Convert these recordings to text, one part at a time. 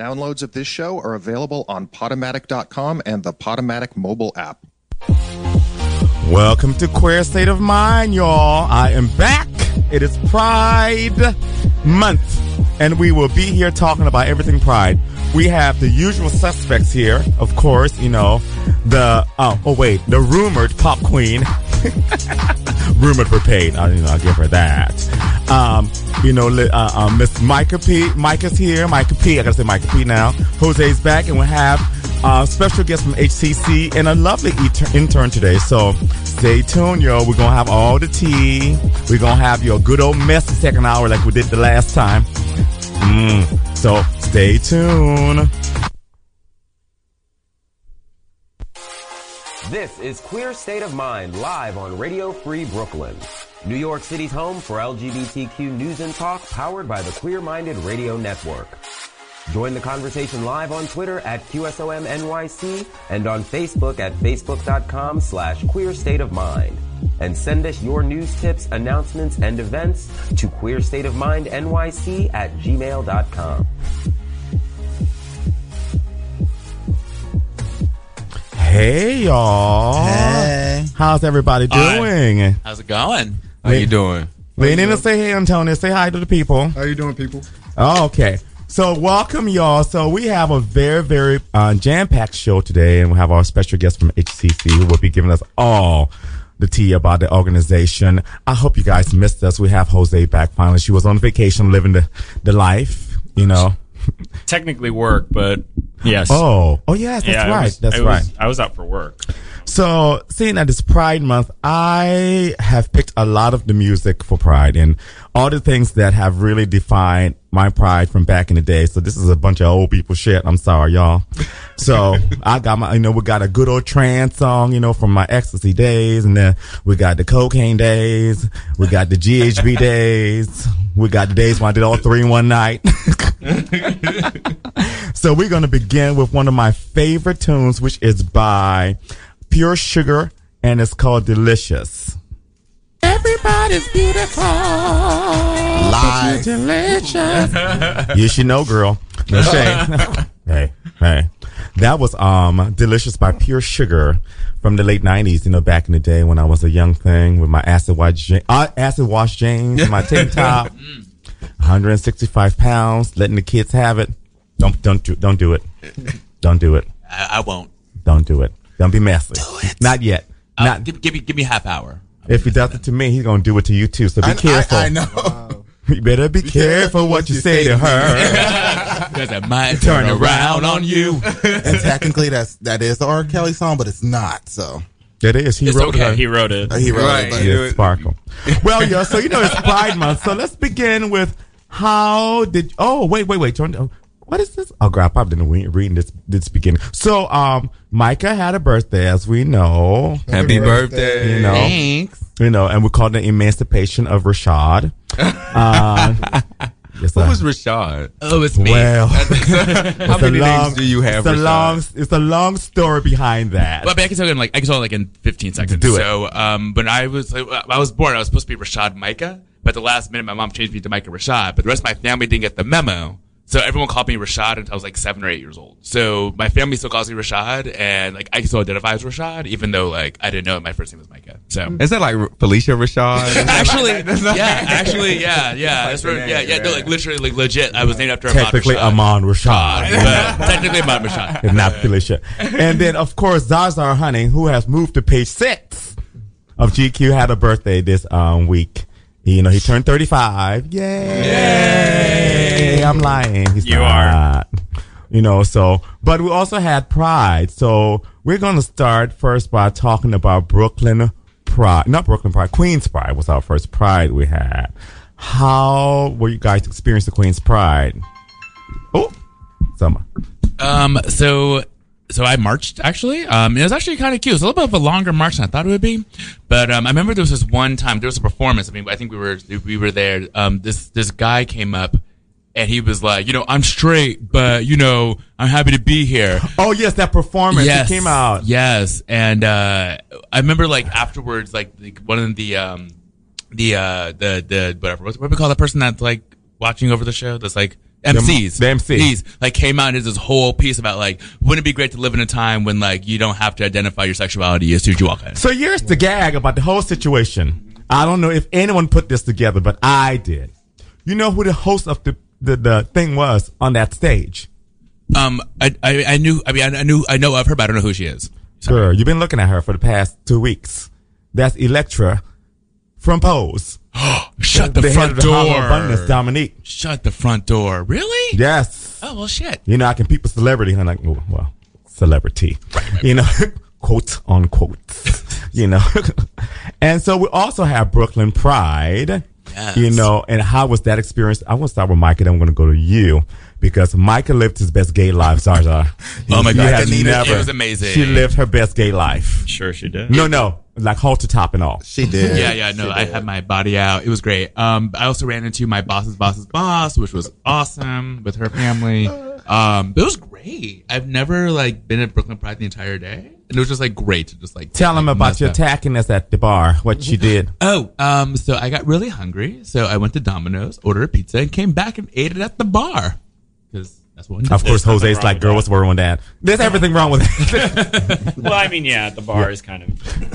Downloads of this show are available on Podomatic.com and the Podomatic mobile app. Welcome to Queer State of Mind, y'all. I am back. It is Pride Month, and we will be here talking about everything Pride. We have the usual suspects here, of course, you know, the, oh, oh wait, the rumored pop queen. rumored for paid. I, you know, I'll give her that. Um, you know, uh, uh, Miss Micah P. Micah's here. Micah P. I gotta say Micah P. now. Jose's back, and we'll have uh, special guest from HCC and a lovely inter- intern today. So stay tuned, y'all. We're gonna have all the tea. We're gonna have your good old messy second hour like we did the last time. Mm. So stay tuned. This is Queer State of Mind live on Radio Free Brooklyn. New York City's home for LGBTQ news and talk powered by the Queer Minded Radio Network. Join the conversation live on Twitter at QSOMNYC and on Facebook at facebook.com slash queer state of mind. And send us your news tips, announcements, and events to queerstateofmindnyc at gmail.com. Hey, y'all. Hey. How's everybody Hi. doing? How's it going? How you doing? Lean in and say hey, Antonio. Say hi to the people. How you doing, people? Oh, okay. So welcome y'all. So we have a very, very uh, jam-packed show today, and we have our special guest from HCC who will be giving us all the tea about the organization. I hope you guys missed us. We have Jose back finally. She was on vacation, living the the life, you know. Technically work, but yes. Oh, oh yes, that's Yeah, right. was- that's I right. was- I was out for work. So, seeing that it's Pride Month, I have picked a lot of the music for Pride and all the things that have really defined my Pride from back in the day. So, this is a bunch of old people shit. I'm sorry, y'all. So, I got my, you know, we got a good old trance song, you know, from my ecstasy days. And then we got the cocaine days. We got the GHB days. We got the days when I did all three in one night. So we're going to begin with one of my favorite tunes, which is by Pure Sugar, and it's called Delicious. Everybody's beautiful. Live. Delicious. you should know, girl. No shame. hey, hey. That was um Delicious by Pure Sugar from the late 90s, you know, back in the day when I was a young thing with my acid wash, uh, acid wash jeans and my tank top. 165 pounds, letting the kids have it. Don't don't do don't do it. Don't do it. I, I won't. Don't do it. Don't be messy. Do it. Not yet. Uh, Not give, give me give me half hour. if he does it to me, he's gonna do it to you too. So be I, careful. I, I know. You better be careful what you say to her. Because I might turn around on you. and technically, that's that is the R. Kelly song, but it's not. So It is. He It's wrote okay. her. He wrote it. he wrote Right. it. But Yes, Sparkle. well, yeah. So you know it's Pride Month. So let's begin with how did? Oh, wait, wait, wait. Turn. What is this? Oh, God, I probably didn't read, reading this this beginning. So, um, Micah had a birthday, as we know. Happy birthday. You know, Thanks. you know, and we called it the Emancipation of Rashad. Uh, yes, Who was Rashad? Oh, it's me. Well, How many long- names do you have? It's a Rashad? long, it's a long story behind that. Well, I, mean, I can tell you in like I can tell it like in 15 seconds. Do it. So, um, when I was like, I was born, I was supposed to be Rashad Micah, but the last minute, my mom changed me to Micah Rashad. But the rest of my family didn't get the memo, so everyone called me Rashad until I was like seven or eight years old. So my family still calls me Rashad, and like I still identify as Rashad, even though like I didn't know my first name was Micah. So. Is that like Phylicia Rashad? Actually, yeah, actually, yeah, yeah, that's the right, yeah, yeah, no, like literally, like legit. I was named after Technically, Ahmad Amon Rashad. Rashad, but technically Amon Rashad. If not Phylicia. And then, of course, Zazar Hunting, who has moved to page six of GQ, had a birthday this um, week. You know, he turned 35. Yay! Yay. I'm lying. He's You not. You know, so, but we also had Pride. So we're going to start first by talking about Brooklyn Pride. Not Brooklyn Pride, Queen's Pride was our first Pride we had. How were you guys experiencing the Queen's Pride? Oh, summer. Um, so, so I marched actually. Um, it was actually kind of cute. It was a little bit of a longer march than I thought it would be. But um, I remember there was this one time there was a performance. I mean, I think we were we were there. Um, this this guy came up. And he was like, you know, I'm straight, but you know, I'm happy to be here. Oh yes, that performance yes, came out. Yes, and uh, I remember like afterwards, like, like one of the um, the uh, the the whatever what, what do we call the person that's like watching over the show? That's like MCs. The MC. He's like came out and did this whole piece about like, wouldn't it be great to live in a time when like you don't have to identify your sexuality as soon as you walk in? So here's the gag about the whole situation. I don't know if anyone put this together, but I did. You know who the host of the, the, the thing was on that stage? Um, I, I, I knew, I mean, I, I knew, I know of her, but I don't know who she is. Girl, you've been looking at her for the past two weeks. That's Elektra from Pose. Shut the, head front the Hollow Abundance, door. Dominique. Shut the front door. Really? Yes. Oh, well, shit. You know, I can peep a celebrity. I'm like, well, well celebrity. You know, quote unquote. you know. and so we also have Brooklyn Pride. Yes. You know, and how was that experience? I want to start with Micah, then I'm going to go to you because Micah lived his best gay life, Zarza. Oh my God. have Anita, never- it was amazing. She lived her best gay life. Sure, she did. No, no, like halter top and all. She did. Yeah, yeah, no, I had my body out. It was great. Um, I also ran into my boss's boss's boss, which was awesome with her family. Um, it was great. I've never like been at Brooklyn Pride the entire day, and it was just like great to just like Tell them like, about mess your up. attackiness at the bar, what you did. Oh, um, so I got really hungry, so I went to Domino's, ordered a pizza, and came back and ate it at the bar because that's what. Of course, nothing Jose's like, with girl, that. what's wrong with that? There's everything wrong with it. Well, I mean, yeah, the bar is kind of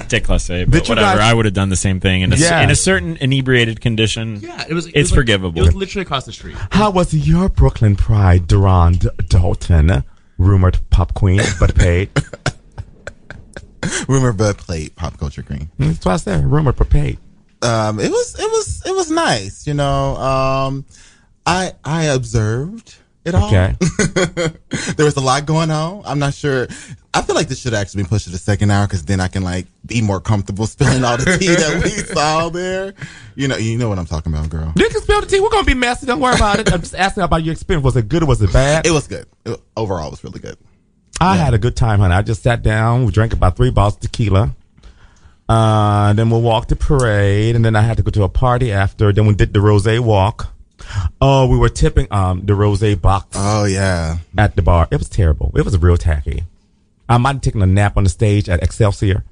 déclassé, Did but you whatever. guys- I would have done the same thing in a, Yeah. in a certain inebriated condition. Yeah, it was. it It's was like- forgivable. It was literally across the street. How was your Brooklyn Pride, Durand Dalton? Rumored pop queen, but paid. Rumor but played pop culture queen. That's what I said. Rumored but paid. Um, it was it was it was nice. You know, um, I I observed it all. Okay. there was a lot going on. I'm not sure. I feel like this should actually be pushed to the second hour because then I can like be more comfortable spilling all the tea that we saw there. You know, you know what I'm talking about, girl. You can spill the tea. We're gonna be messy. Don't worry about it. I'm just asking about your experience. Was it good or was it bad? It was good. It, overall, it was really good. I had a good time, honey. I just sat down. We drank about three bottles of tequila. Uh, then we walked the parade, and then I had to go to a party after. Then we did the rose walk. Oh, we were tipping um the rose box Oh yeah. at the bar. It was terrible. It was real tacky. I might have taken a nap on the stage at Excelsior.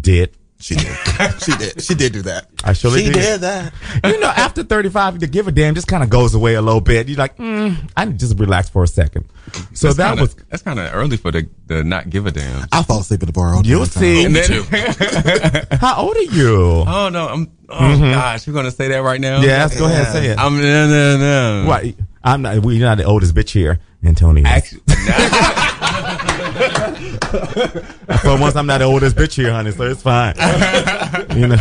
Did. She did. she did. She did do that. I surely did. she did. did that. You know, after 35, the give a damn just kind of goes away a little bit. You're like, mm, I need to just relax for a second. So That's that kinda, was, that's kind of early for the, the not give a damn. I fall asleep at the bar all you'll the time. see. And then- too. How old are you? oh no, I'm. Oh gosh, you're gonna say that right now? yes, go ahead, and say it. I'm no no no. What? I'm not. We're not the oldest bitch here, Antonio. Actually, For once, I'm not the oldest bitch here, honey. So it's fine. you know.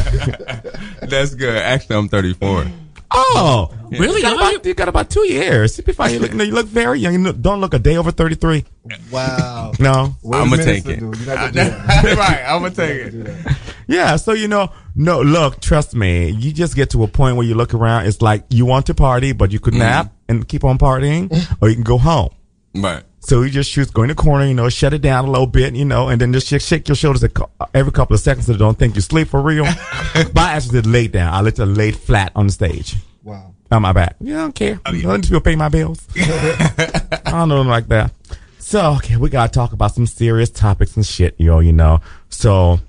that's good. Actually, I'm 34. Oh, Really? You got, about, you got about two years. You'll be fine. You look, you look very young. You don't look a day over 33. Wow. No. Wait a I'm gonna take it. You're not gonna do that. right, I'm gonna take it. Yeah, so you know, no, look, trust me, you just get to a point where you look around, it's like you want to party, but you could mm. nap and keep on partying, or you can go home. Right. So you just choose go in the corner, you know, shut it down a little bit, you know, and then just shake, shake your shoulders every couple of seconds so they don't think you sleep for real. but I actually did lay down. I literally laid flat on the stage. Wow. On my back. Yeah, I don't care. Let these people pay my bills. I don't know like that. So, okay, we gotta talk about some serious topics and shit, yo, you know. So,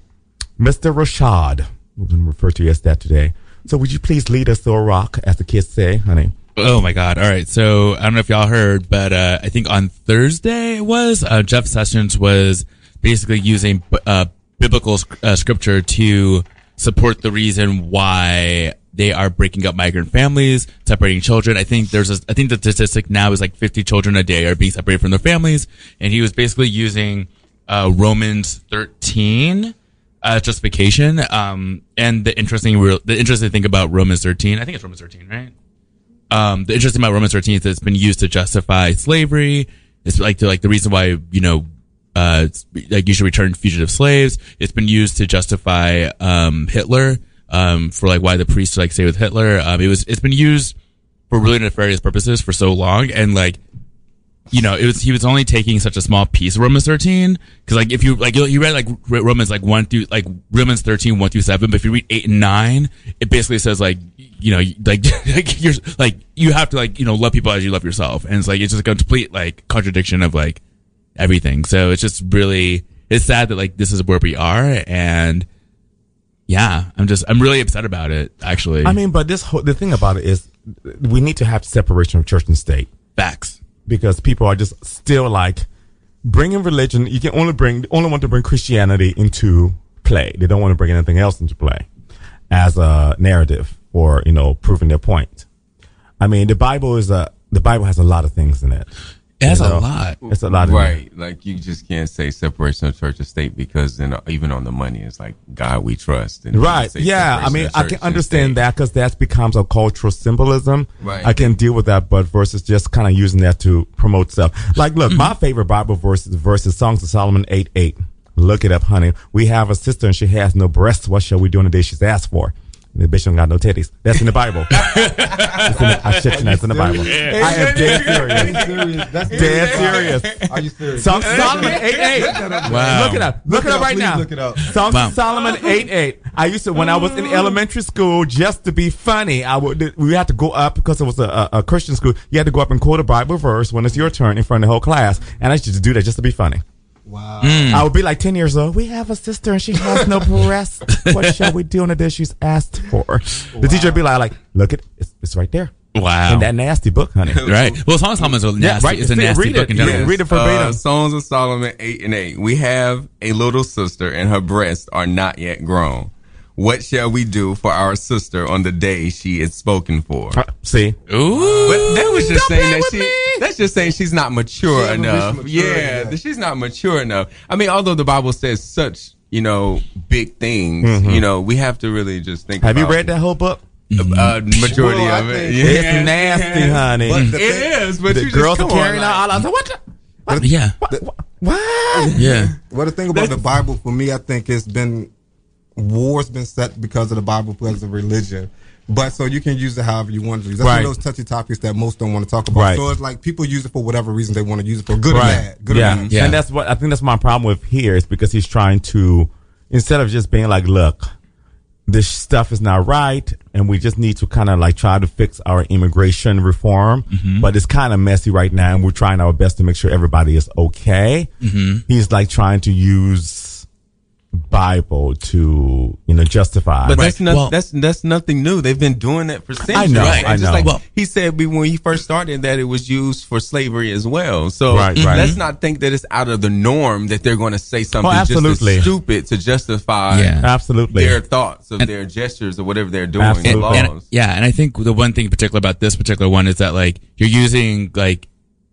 Mr. Rashad, we're gonna refer to you as that today. So, would you please lead us to a rock, as the kids say, honey? Oh my God! All right, so I don't know if y'all heard, but uh, I think on Thursday it was uh, Jeff Sessions was basically using uh, biblical uh, scripture to support the reason why they are breaking up migrant families, separating children. I think there's a, I think the statistic now is like 50 children a day are being separated from their families, and he was basically using uh, Romans 13 uh, justification. Um, and the interesting, the interesting thing about Romans 13, I think it's Romans 13, right? Um, the interesting about Romans 13 is that it's been used to justify slavery. It's like to, like the reason why, you know, uh, like you should return fugitive slaves. It's been used to justify, um, Hitler, um, for like why the priests like stay with Hitler. Um, it was, it's been used for really nefarious purposes for so long. And like, you know, it was, he was only taking such a small piece of Romans 13. Cause like, if you, like, you, you read like Romans like 1 through, like Romans 13, 1 through 7, but if you read 8 and 9, it basically says like, you know, like, like you're, like, you have to like, you know, love people as you love yourself. And it's like, it's just a complete like contradiction of like everything. So it's just really, it's sad that like this is where we are. And yeah, I'm just, I'm really upset about it actually. I mean, but this whole, the thing about it is, we need to have separation of church and state Facts. Because people are just still like bringing religion. You can only bring only want to bring Christianity into play. They don't want to bring anything else into play as a narrative or you know proving their point. I mean, the Bible is a the Bible has a lot of things in it. It has You a lot. It's a lot of Right. Like you just can't say separation of church and state because then uh, even on the money, it's like God we trust. And Right. Yeah. I mean, I can understand that because that becomes a cultural symbolism. Right. I can deal with that, but versus just kind of using that to promote stuff. Like, look, my favorite Bible verse is verses Songs of Solomon 8 8. Look it up, honey. We have a sister and she has no breasts. What shall we do on the day she's asked for? The bitch don't got no titties. That's in the Bible. it's in the, I shit you not, it's in the Bible. I am dead serious. serious. That's Dead serious. Are you serious? Songs of Solomon 8 8. Wow. Look it up. Look, Look it it up up, right now. look it up. Songs Wow. Solomon 8 8. I used to, when I was in elementary school, just to be funny, I would, we had to go up because it was a, a, a Christian school. You had to go up and quote a Bible verse when it's your turn in front of the whole class. And I used to do that just to be funny. Wow. I would be like 10 years old. We have a sister and she has no breasts. What shall we do on the day she's asked for? The teacher would be like, like look at it's, it's right there. Wow. In that nasty book, honey. Right. Well, Song of Solomon's a nasty. right. It's a nasty read book it. in Yeah, general. read it verbatim. Uh, Songs of Solomon 8 and 8. We have a little sister and her breasts are not yet grown. What shall we do for our sister on the day she is spoken for? Uh, See? Ooh. But that was just Don't saying play that she. me. That's just saying she's not mature She enough. reached maturity yeah, yet. that she's not mature enough. I mean, although the Bible says such, you know, big things, you know, we have to really just think. Mm-hmm. Have you read that whole book? Uh, majority Well, of it. Yeah. It's nasty, honey. But the It thing- is, but the you girls just, are come on, carrying like- out all I said, what? the- yeah. What? Yeah. Well, the thing about the Bible for me, I think it's been wars been set because of the Bible, because of religion. But so you can use it however you want to use. That's Right. one of those touchy topics that most don't want to talk about. Right. So it's like people use it for whatever reason they want to use it for, good or bad. Good yeah. or bad. Yeah. And that's what I think that's my problem with here is because he's trying to instead of just being like, look, this stuff is not right and we just need to kind of like try to fix our immigration reform. Mm-hmm. But it's kind of messy right now and we're trying our best to make sure everybody is okay. Mm-hmm. He's like trying to use Bible to, you know, justify. But that's not, Well- that's that's nothing new. They've been doing that for centuries. I know, And I just know. Like Well- he said be- when he first started that it was used for slavery as well. So Right, right. let's mm-hmm. not think that it's out of the norm that they're going to say oh, something Oh, just absolutely. as stupid to justify Yeah. Absolutely. their thoughts of their gestures or whatever they're doing. Absolutely. And, and- yeah, and I think the one thing in particular about this particular one is that like you're using like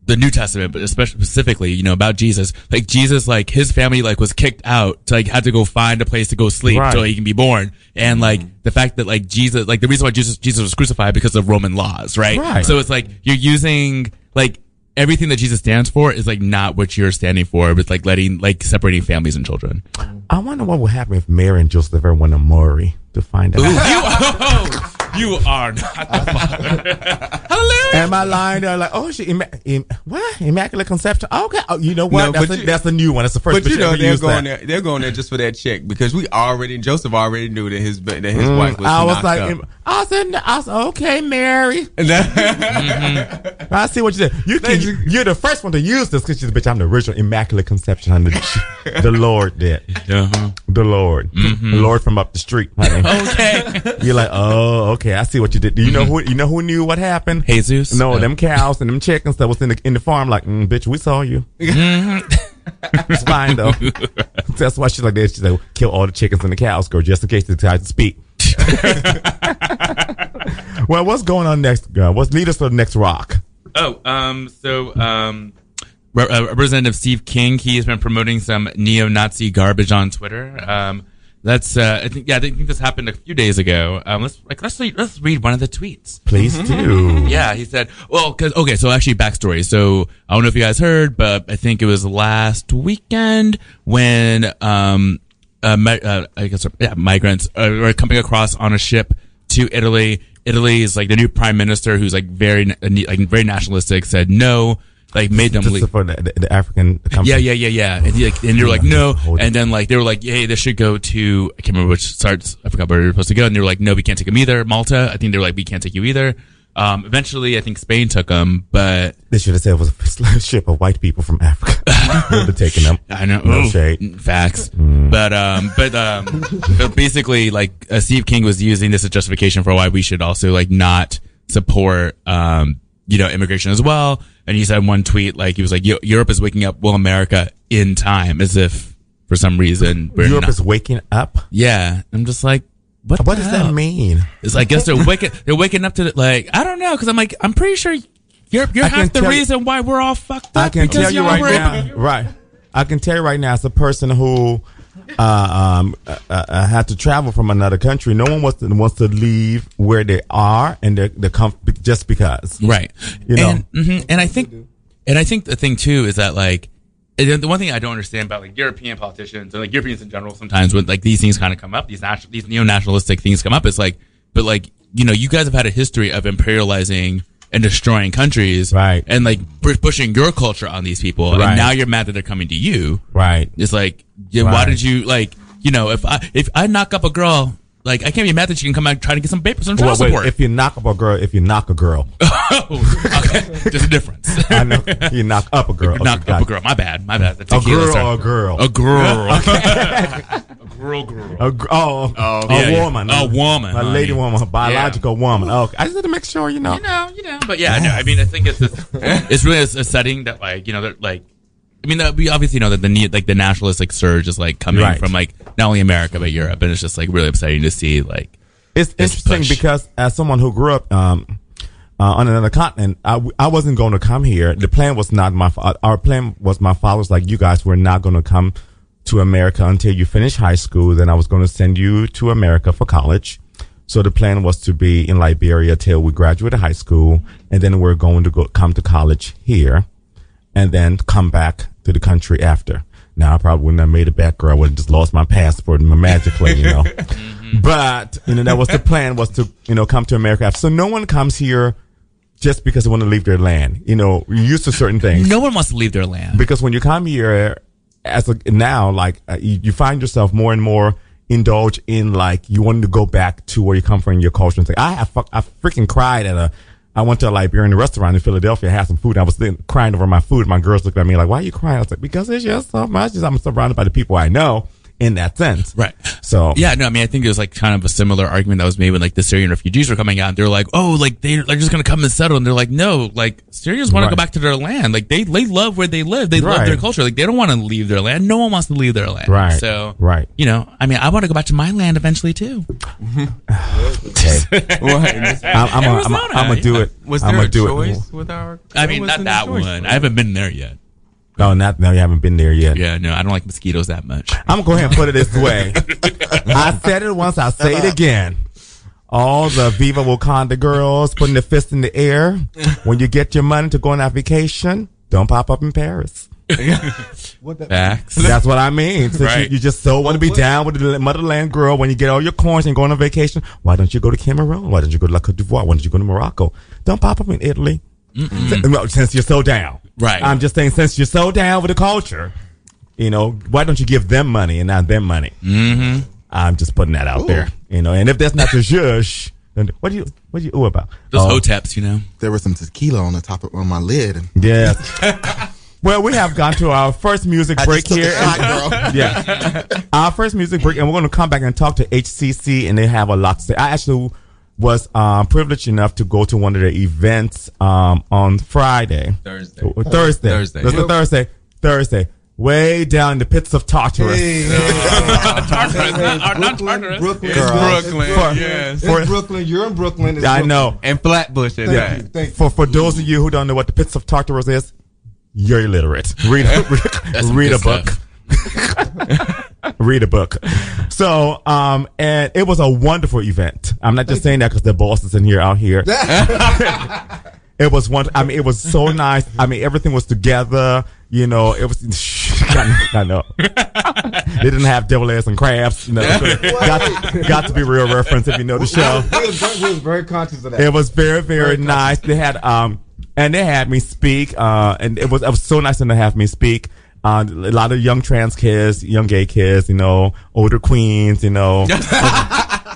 the New Testament, but especially specifically, you know, about Jesus. Like Jesus, like his family, like was kicked out to like had to go find a place to go sleep Right. so he can be born. And like mm-hmm. the fact that like Jesus, like the reason why Jesus Jesus was crucified because of Roman laws, right? Right. So it's like you're using like everything that Jesus stands for is like not what you're standing for, but like letting like separating families and children. I wonder what would happen if Mary and Joseph ever went to Maury to find out. you, you are not the father. Hallelujah. Am I lying? They're like, oh, she, imma- im- what? Immaculate conception. Okay. Oh, you know what? No, that's, but a, you- that's a new one. That's the first. But you know they're going that. there. They're going there just for that check because we already Joseph already knew that his that his wife was. Mm, I was knocked like, up. im- I said, I said, okay, Mary. And that- I see what you did. You can, you're the first one to use this because she's bitch. I'm the original Immaculate Conception. honey. the Lord did. Uh-huh. The Lord. The Lord from up the street. honey. Okay. You're like, oh, okay. I see what you did. Do you know who? You know who knew what happened? Jesus? No, them cows and them chickens that was in the in the farm. Like, mm, bitch, we saw you. it's fine though. That's why she's like that. She's like, kill all the chickens and the cows, girl, just in case they try to speak. well, what's going on next, girl? What's lead us to the next rock? Oh, um, so, um, Re- uh, Representative Steve King, he has been promoting some neo-Nazi garbage on Twitter. Um, that's, uh, I think, yeah, I think this happened a few days ago. Um, let's, like, let's read, let's read one of the tweets. Please do. Yeah, he said, well, cause, okay, so actually backstory. So I don't know if you guys heard, but I think it was last weekend when, um, uh, mi- uh I guess, yeah, migrants are coming across on a ship to Italy. Italy is like the new prime minister who's like very, like very nationalistic said no, like made them leave. for the, the, African. Company. Yeah, yeah, yeah, yeah. And, like, and were like, no. And then like they were like, hey, this should go to I can't remember which starts. I forgot where were supposed to go. And they were like, no, we can't take them either. Malta. I think they were like, we can't take you either. Um, eventually, I think Spain took them, but They should have said it was a ship of white people from Africa. would have taken them. I know No Ooh, shade. facts. But um, but um, but basically, like uh, Steve King was using this as justification for why we should also like not support, um, you know, immigration as well. And he said one tweet, like, he was like, Europe is waking up, will America in time, as if for some reason we're Europe not. is waking up. yeah. I'm just like, what, What does hell? that mean? It's like, I guess they're waking, they're waking up to the, like, I don't know. Cause I'm like, I'm pretty sure you're, you're half the tell you- reason why we're all fucked up. I can tell you right now, right? I can tell you right now, as a person who uh, um, uh, uh, had to travel from another country, no one wants to, wants to leave where they are and they're, they're comf- just because. Right. You know. and, mhm, and I think, and I think the thing too is that like, and the one thing I don't understand about like European politicians and like Europeans in general, sometimes when like these things kind of come up, these national, these neo-nationalistic things come up, it's like, but like, you know, you guys have had a history of imperializing and destroying countries, Right. And like pushing your culture on these people, Right. and now you're mad that they're coming to you, Right. It's like, yeah, why did you like, you know, if I if I knock up a girl. Like I can't be mad that she can come out and try to get some paper, some Well, wait, support. if you knock up a girl, if you knock a girl, oh, okay, there's a difference. I know you knock up a girl. You knock Okay, up a girl. My bad. My bad. The A tequila girl started- or a girl? A girl. a girl. Girl. A gr- oh, Oh, oh a yeah, yeah. woman, A woman, a lady honey. woman, a biological woman. Okay, I just had to make sure you know. You know, you know. But yeah, no, I mean, I think it's just, it's really a, a setting that like you know that like. I mean, we obviously know that the like the nationalistic surge is like coming Right. from like not only America but Europe, and it's just like really upsetting to see like It's interesting push. because as someone who grew up um, uh, on another continent, I wasn't going to come here. The plan was not my. Our plan was my father's like you guys were not going to come to America until you finish high school. Then I was going to send you to America for college. So the plan was to be in Liberia till we graduated high school, and then we're going to go come to college here, and then come back to the country after. Now I probably wouldn't have made it back, or I would have just lost my passport magically, you know. but you know that was the plan was to you know come to America. After. So no one comes here just because they want to leave their land. You know, you're used to certain things no one wants to leave their land. because when you come here as a now like uh, you, you find yourself more and more indulge in like you wanting to go back to where you come from your culture and say i have fuck, i freaking cried at a I went to a Liberian restaurant in Philadelphia, had some food. And I was then crying over my food. My girls looked at me like, "Why are you crying?" I was like, "Because it's just so much. I'm surrounded by the people I know in that sense." Right. So Yeah, no, I mean, I think it was like kind of a similar argument that was made when like the Syrian refugees were coming out. And they're like, oh, like they, they're just going to come and settle. And they're like, no, like Syrians want to go back to their land. Like they, they love where they live. They love their culture. Like they don't want to leave their land. No one wants to leave their land. Right. So, Right. You know, I mean, I want to go back to my land eventually too. okay. What? I'm, I'm, a, I'm, a, Arizona, I'm gonna do yeah. it. Was I'm there gonna a do choice it. with our? I mean, not that one. I haven't been there yet. No, not no. You haven't been there yet. Yeah, no, I don't like mosquitoes that much. I'm gonna go ahead and put it this way. I said it once. I'll say it again. All the Viva Wakanda girls putting their fist in the air. When you get your money to go on that vacation, don't pop up in Paris. What that Facts. That's what I mean. Since Right. you, you just so want to be down with the motherland girl when you get all your coins and go on a vacation. Why don't you go to Cameroon? Why don't you go to La Cote d'Ivoire? Why don't you go to Morocco? Don't pop up in Italy. Since- no, Since you're so down. Right. I'm just saying, since you're so down with the culture, you know, why don't you give them money and not them money? Mm-hmm. I'm just putting that out there. You know, and if that's not your zhush, then what do you what do you ooh about? Those Oh, hoteps, you know. There was some tequila on the top of on my lid. And Yes. well, we have gone to our first music I break just took here. a shot, girl. yeah. Our first music break, and we're going to come back and talk to HCC, and they have a lot to say. I actually was um, privileged enough to go to one of their events um, on Friday. Thursday. Or Thursday. Thursday. It was Thursday. Thursday. Way down in the pits of Tartarus. not Brooklyn, Brooklyn, It's girl. Brooklyn, It's Brooklyn. yes. For- It's Brooklyn. You're in Brooklyn. It's I Brooklyn. know. And Flatbush at Thank that. you. Thank you. For for those of you who don't know what the pits of Tartarus is, you're illiterate. Read That's some read a book. read a book. So, um, and it was a wonderful event. I'm not just saying that because the boss is in here out here. it was one. I mean, it was so nice. I mean, everything was together. You know, it was. I know. they didn't have devil eggs and crabs. You know, got, got to be real reference if you know the show. We was, very, we was very conscious of that. It was very, very nice. They had um, and they had me speak. Uh, and it was it was so nice to have me speak. Uh, a lot of young trans kids, young gay kids, you know, older queens, you know.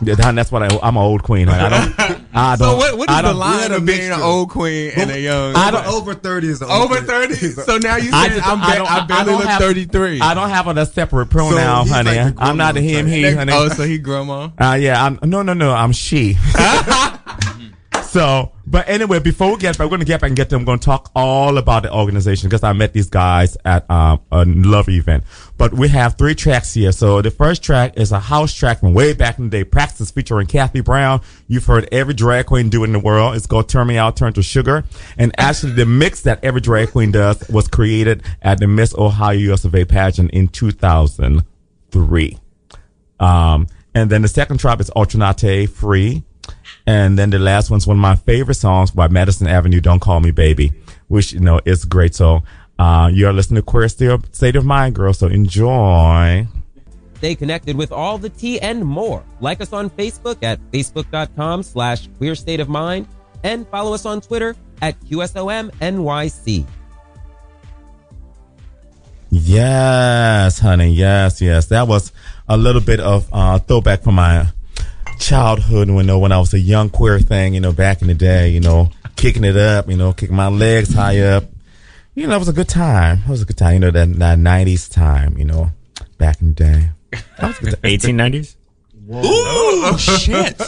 Yeah, that's what I, I'm an old queen. hon. I don't. I don't. So what, what I is the don't- line of being an old queen and a young? I don't- over thirty is the over thirty. So now you I said just I'm don't- I don't- I I barely don't look thirty three. I don't have a separate pronoun, he's honey. like I'm not a he, him, he, honey. Oh, so he grandma. Uh, yeah, I'm, no, no, no, I'm she. so, But anyway, before we get back, we're going to get back and get them. We're going to talk all about the organization because I met these guys at um, a love event. But we have three tracks here. So the first track is a house track from way back in the day, Praxis featuring Kathy Brown. You've heard every drag queen do it in the world. It's called Turn Me Out, Turn to Sugar. And actually the mix that every drag queen does was created at the Miss Ohio US of A pageant in 2003. Um, and then the second track is Alternate Free. And then the last one's one of my favorite songs by Madison Avenue, Don't Call Me Baby, which, you know, is great. So, uh, you're listening to Queer State State of Mind, girl. So enjoy. Stay connected with all the tea and more. Like us on Facebook at facebook.com slash queer state of mind and follow us on Twitter at QSOMNYC. Yes, honey. Yes, yes. That was a little bit of uh, throwback for my childhood when, you know, when I was a young queer thing, you know, back in the day, you know, kicking it up, you know, kicking my legs high up. You know, it was a good time. It was a good time. You know, that, that 90s time, you know, back in the day. That was a good time. 1890s. Oh shit!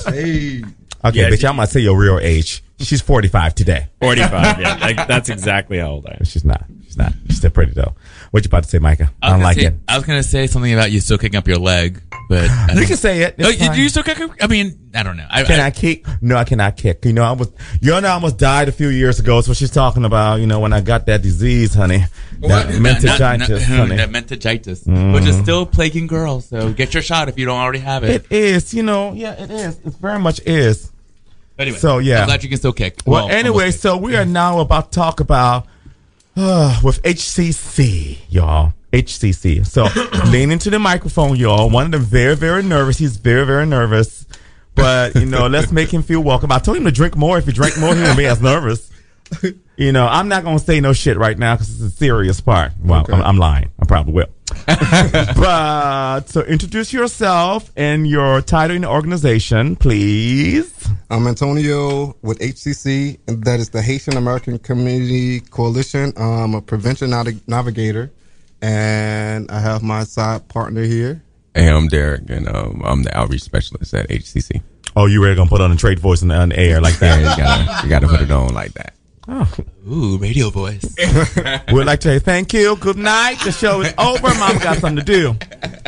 Okay, Yeah, bitch, I'm going to say your real age. She's 45 today. 45. Yeah, like, that's exactly how old I am. She's not. She's not. She's still pretty, though. What you about to say, Micah? I, was don't like say, it. I was gonna say something about you still kicking up your leg, but I You can say it. Oh, It's you, do you still kick? I mean, I don't know. I, Can I, I kick? No, I cannot kick. You know, I was, you know, I almost died a few years ago. That's what she's talking about. You know, when I got that disease, honey. What? That Not- not- meningitis, honey. That meningitis, which is still plaguing girls. So get your shot if you don't already have it. It is, you know, yeah, it is. It very much is. anyway, so, yeah. I'm glad you can still kick. Well, anyway, so we are now about to talk about uh, with HCC, y'all. HCC. So lean into the microphone, y'all. One of them very, very nervous. He's very, very nervous. But you know, let's make him feel welcome. I told him to drink more. If he drank more, he wouldn't be as nervous. You know, I'm not gonna say no shit right now because it's a serious part. Well, I'm, I'm lying. I probably will. but so introduce yourself and your title in the organization, please. I'm Antonio with HCC, and that is the Haitian American Community Coalition. I'm a prevention nav- navigator, and I have my side partner here. Hey, I'm Derek, and um, I'm the outreach specialist at HCC. Oh, you really gonna put on a trade voice in the, on the air like Yeah, that? you gotta, you gotta put it on like that. Oh. Ooh, radio voice. We'd like to say thank you. Good night. The show is over. Mama got something to do.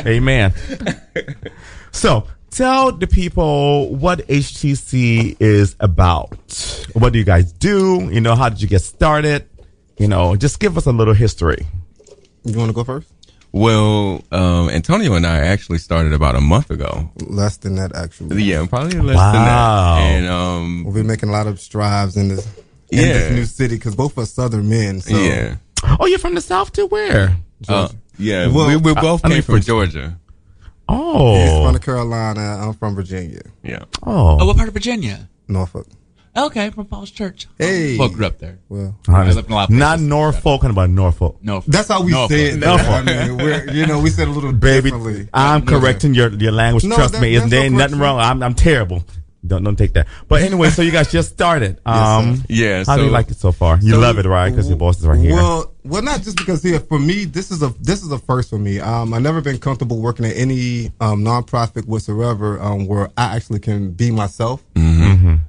Amen. So tell the people what HTC is about. What do you guys do? You know, how did you get started? You know, just give us a little history. You want to go first? Well, um, Antonio and I actually started about a month ago. Less than that, actually. Yeah, probably less Wow. than that. And um, We'll be making a lot of strides in this, in this new city because both are Southern men. So yeah, Oh, you're from the South too? Where? uh, yeah, Well, we, we both I- I mean, from for- Georgia. Oh, he's from the Carolina. I'm from Virginia, Yeah, Oh, Oh. what part of Virginia? Norfolk. Okay, from Falls Church. Hey. well, grew up there. Well, I lived in a lot of Not places. Norfolk, and about Norfolk. No, that's how we Norfolk. say it. Norfolk. I mean, we're, you know, we said a little Baby, differently. I'm correcting your your language. No, Trust that- me, that's there no ain't nothing wrong. I'm I'm terrible. Don't don't take that. But anyway, so you guys just started. Um, Yeah, How do you like it so far? You So- love it, right? Because your boss is right here. Well, well, not just because here for me, this is a this is a first for me. Um, I've never been comfortable working at any um, nonprofit whatsoever um, where I actually can be myself. Mm-hmm.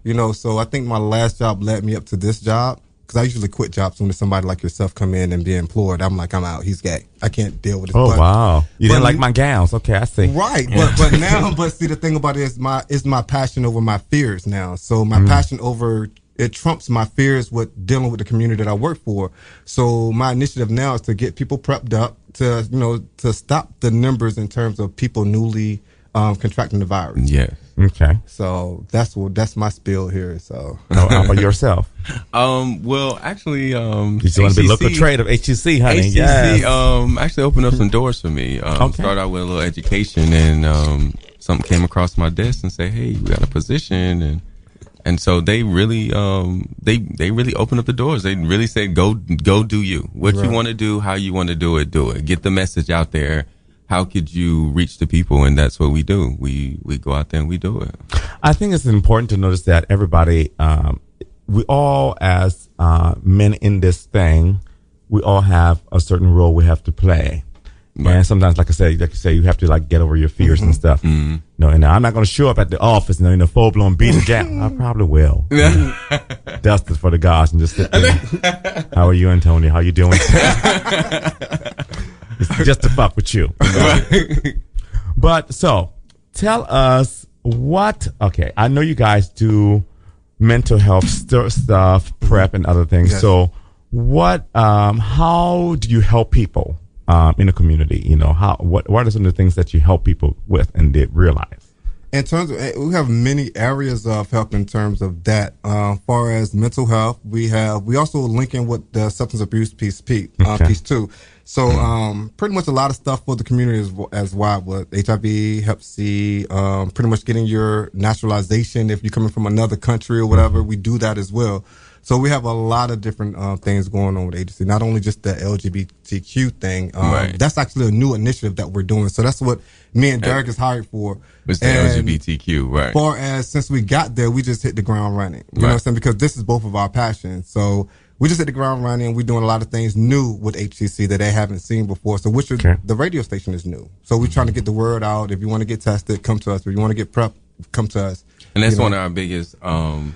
You know, so I think my last job led me up to this job because I usually quit jobs when somebody like yourself come in and be employed. I'm like, I'm out. He's gay. I can't deal with this. oh But- wow, you didn't like my gowns? Okay, I see. Right, but but now, but see, the thing about it is my is my passion over my fears now. So my Mm-hmm. passion over it trumps my fears with dealing with the community that I work for. So my initiative now is to get people prepped up to you know to stop the numbers in terms of people newly um, contracting the virus. yeah. Okay. So that's what that's my spiel here. So So how about yourself? Um, well, actually, um, You want to be HCC lucrative, HEC, honey. HCC, yes. um, actually opened up some doors for me. Um, Okay. Started out with a little education, and um, something came across my desk and say, "Hey, we got a position," and and so they really, um, they they really opened up the doors. They really said, "Go, go, do you. What you want to do, how you want to do it, do it. Get the message out there." How could you reach the people? And that's what we do. We we go out there and we do it. I think it's important to notice that everybody, um, we all, as uh, men in this thing, we all have a certain role we have to play. And sometimes, like I said, like you say, you have to like get over your fears and stuff. Mm-hmm. No, and I'm not going to show up at the office and in a full blown beater jacket. I probably will. Dust it for the gods and just sit there. How are you, Antonio? How you doing? it's just to fuck with you. But so, tell us what. Okay, I know you guys do mental health st- stuff, PrEP, and other things. Yes. So, what? Um, how do you help people um, in the community? You know, how? What? What are some of the things that you help people with and did realize? in terms of, eh, we have many areas of help in terms of that. Uh, far as mental health, we have, we also link in with the substance abuse piece, uh, Okay. piece too. So, um, pretty much a lot of stuff for the community as, as well with HIV, Hep C, um, pretty much getting your naturalization if you're coming from another country or whatever. We do that as well. So we have a lot of different uh, things going on with agency, not only just the LGBTQ thing. Um, Right. That's actually a new initiative that we're doing. So that's what me and Derek is hired for. It's the And LGBTQ, right? far as since we got there, we just hit the ground running. You know what I'm saying? Because this is both of our passions. So we just hit the ground running. We're doing a lot of things new with HCC that they haven't seen before. So which is, Okay. the radio station is new. So we're trying to get the word out. If you want to get tested, come to us. If you want to get PrEP, come to us. And that's You know? one of our biggest um,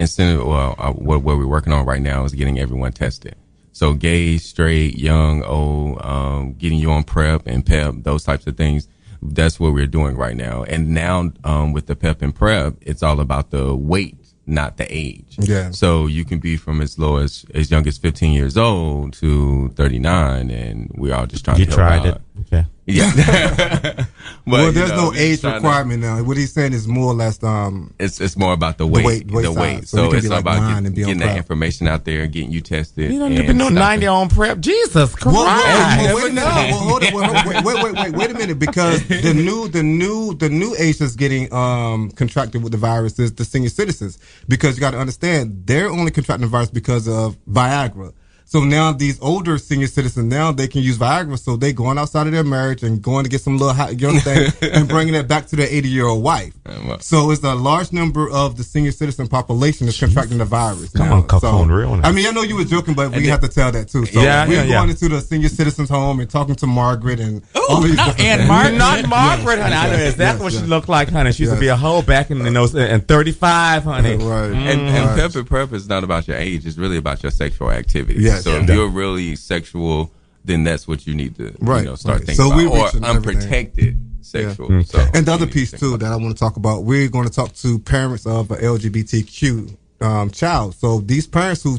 incentive. Well, uh, what, what we're working on right now is getting everyone tested. So gay, straight, young, old, um, getting you on PrEP and PEP, those types of things. That's what we're doing right now. And now um, with the PEP and PrEP, it's all about the weight, not the age. Yeah. So you can be from as low as as young as 15 years old to 39, and we're all just trying You to help tried out. it. Okay. Yeah. But, well, you there's know, no age trying to- requirement now. What he's saying is more or less, um, it's it's more about the weight, weight- weight the weight. So So, it's be like about get- and be on getting that information out there, and getting you tested. You don't and even know 90 on PrEP. Jesus Christ. Well, well, well, wait a minute. Well, hold it. Well, wait, wait, wait, wait, wait a minute. Because the new, the new, the new age that's getting um, contracted with the virus is the senior citizens. Because you got to understand, they're only contracting the virus because of Viagra. So now these older senior citizens now they can use Viagra. So they going outside of their marriage and going to get some little hot young thing and bringing it back to their 80 year old wife. So it's a large number of the senior citizen population is contracting the virus. Come now. on, Capone, so, real now. I mean, I know you were joking, but we have to tell that too. So Yeah, we're yeah, yeah. going into the senior citizens home and talking to Margaret and all these not different Aunt things. Margaret. Not Margaret, honey. I know yes, exactly yes, what she looked like, honey. She used to be a Yes. hoe back in, the those in 35, honey. Right. Mm-hmm. And, and Right. PEP and PrEP is not about your age; it's really about your sexual activity. Yes. So if you're really sexual, then that's what you need to Right, you know start right. thinking So we about, or reaching everything. unprotected sexual. Yeah. So And the other you need to piece too that I want to talk about, we're going to talk to parents of a LGBTQ um, child. So these parents who,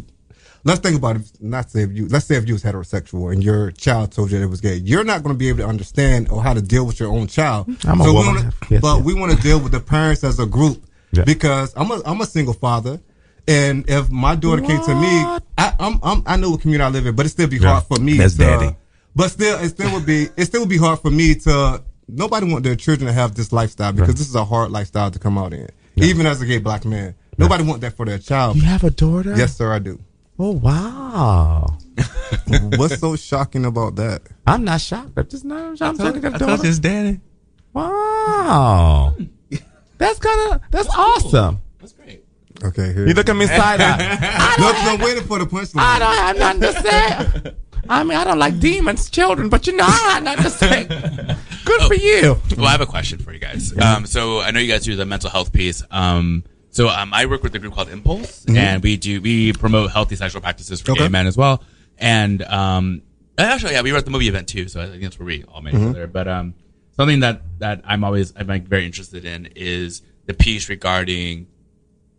let's think about it. Not say if you, let's say if you was heterosexual and your child told you that it was gay, you're not going to be able to understand or how to deal with your own child. I'm a woman. We wanna, Yes, but yes. we want to deal with the parents as a group Yeah. because I'm a I'm a single father. And if my daughter came to me, I, I'm, I'm I know what community I live in, but it still be Yeah. hard for me. That's to, daddy. But still, it still would be it still would be hard for me to. Nobody want their children to have this lifestyle because Right. this is a hard lifestyle to come out in. Even as a gay black man, nobody want that for their child. You have a daughter? Yes, sir, I do. Oh, wow. What's so shocking about that? I'm not shocked. I'm just not I'm shocked. I that thought daughter. his daddy. Wow. That's kind of, that's awesome. That's great. Okay, here. You look at me side eye. Look, I'm waiting for the punchline. I don't have nothing to say. I mean, I don't like demons, children, but you know, I have nothing to say. Good for you. Well, I have a question for you guys. Um, so I know you guys do the mental health piece. Um, so um, I work with a group called Impulse, and we do we promote healthy sexual practices for Okay. gay men as well. And um, actually, yeah, we were at the movie event too. So I think that's where we all met each other. But um, something that that I'm always I'm like very interested in is the piece regarding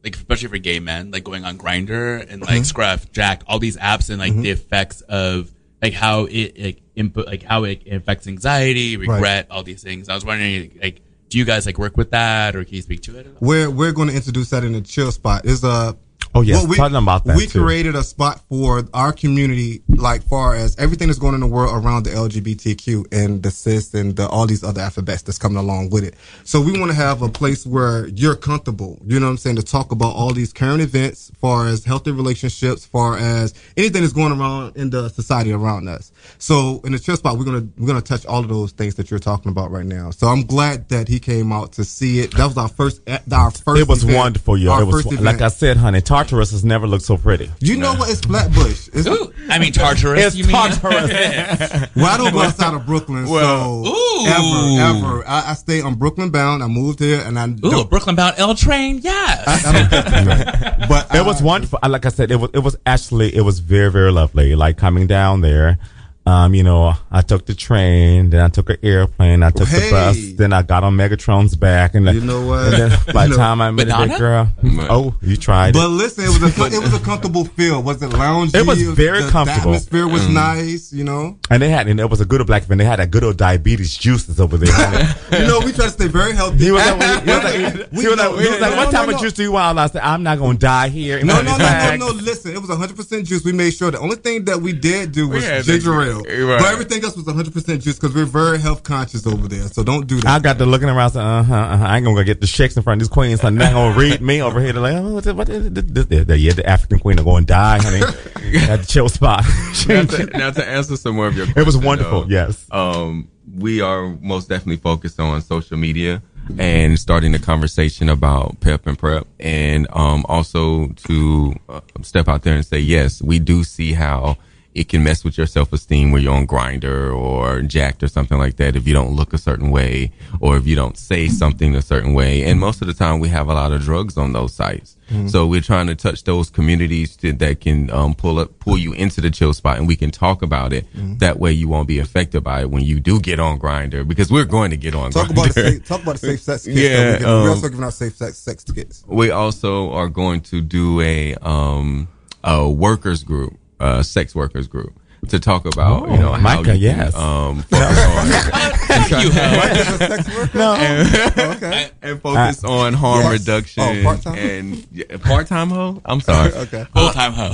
like especially for gay men, like going on Grindr and like Mm-hmm. Scruff, Jack, all these apps and like the effects of like how it like input like how it affects anxiety, regret, all these things. I was wondering like do you guys like work with that or can you speak to it? We're we're going to introduce that in the chill spot. Is a Oh, yes. well, we, them about that, We too. created a spot for our community, like far as everything that's going in the world around the LGBTQ and the cis and the, all these other alphabets that's coming along with it. So we want to have a place where you're comfortable. You know what I'm saying to talk about all these current events, far as healthy relationships, far as anything that's going around in the society around us. So in the chill spot, we're gonna we're gonna touch all of those things that you're talking about right now. So I'm glad that he came out to see it. That was our first our first. It was event. wonderful, yo. It was like. I said, honey. Talk Tartarus has never looked so pretty. You know what? It's Flatbush. It's, Ooh, I mean Tartarus. It's you mean? Tartarus. well, I don't go outside of Brooklyn, Well, so Ooh. ever, ever. I, I stay on Brooklyn bound. I moved here, and I Ooh, don't. Brooklyn bound L train. Yes. I don't catch the train. But it was I- wonderful. Like I said, it was it was actually it was very very lovely. Like coming down there, um, you know, I took the train, then I took an airplane, I took the bus, then I got on Megatron's back, and You know what? And then by the time I met Banana? that girl, oh, you tried But it. listen, it was a it was a comfortable feel. Was it loungy? It was very the, comfortable. The atmosphere was nice. You know. And they had, and it was a good old black man. They had that good old diabetes juices over there. You know, we try to stay very healthy. he was like, he was like, he was like, he was like, No, what no, type no, of juice do you want? I said, I'm not gonna die here. No, in no, no, no, no. Listen, it was 100% juice. We made sure the only thing that we did do was ginger the- ale. right. But everything else was 100% juice because we're very health conscious over there. So don't do that. I got to looking around saying, uh huh, uh-huh. I ain't gonna go get the shakes in front of these queens. So they're not gonna read me over here. They're like, oh, what, what, this, this, this, this, yeah, the African queen are going to die, honey, at the chill spot. now, to, now to answer some more of your it was wonderful, though, yes. um, we are most definitely focused on social media and starting the conversation about PEP and PrEP and um, also to uh, step out there and say yes we do see how it can mess with your self-esteem when you're on Grindr or Jack'd or something like that if you don't look a certain way or if you don't say something a certain way and most of the time we have a lot of drugs on those sites so we're trying to touch those communities to, that can um, pull up pull you into the chill spot and we can talk about it that way you won't be affected by it when you do get on Grindr because we're going to get on Talk Grindr. about the safe, talk about the safe sex kits. Yeah, we give. um, we're also giving out safe sex sex kits. we also are going to do a um a workers group, uh sex workers group to talk about you know how Micah, you can, yes. um focus on you have. Is a sex worker? No, Oh, okay. and focus on harm Yes. reduction Oh, part-time? and yeah, part-time hoe I'm sorry Okay. Full time hoe.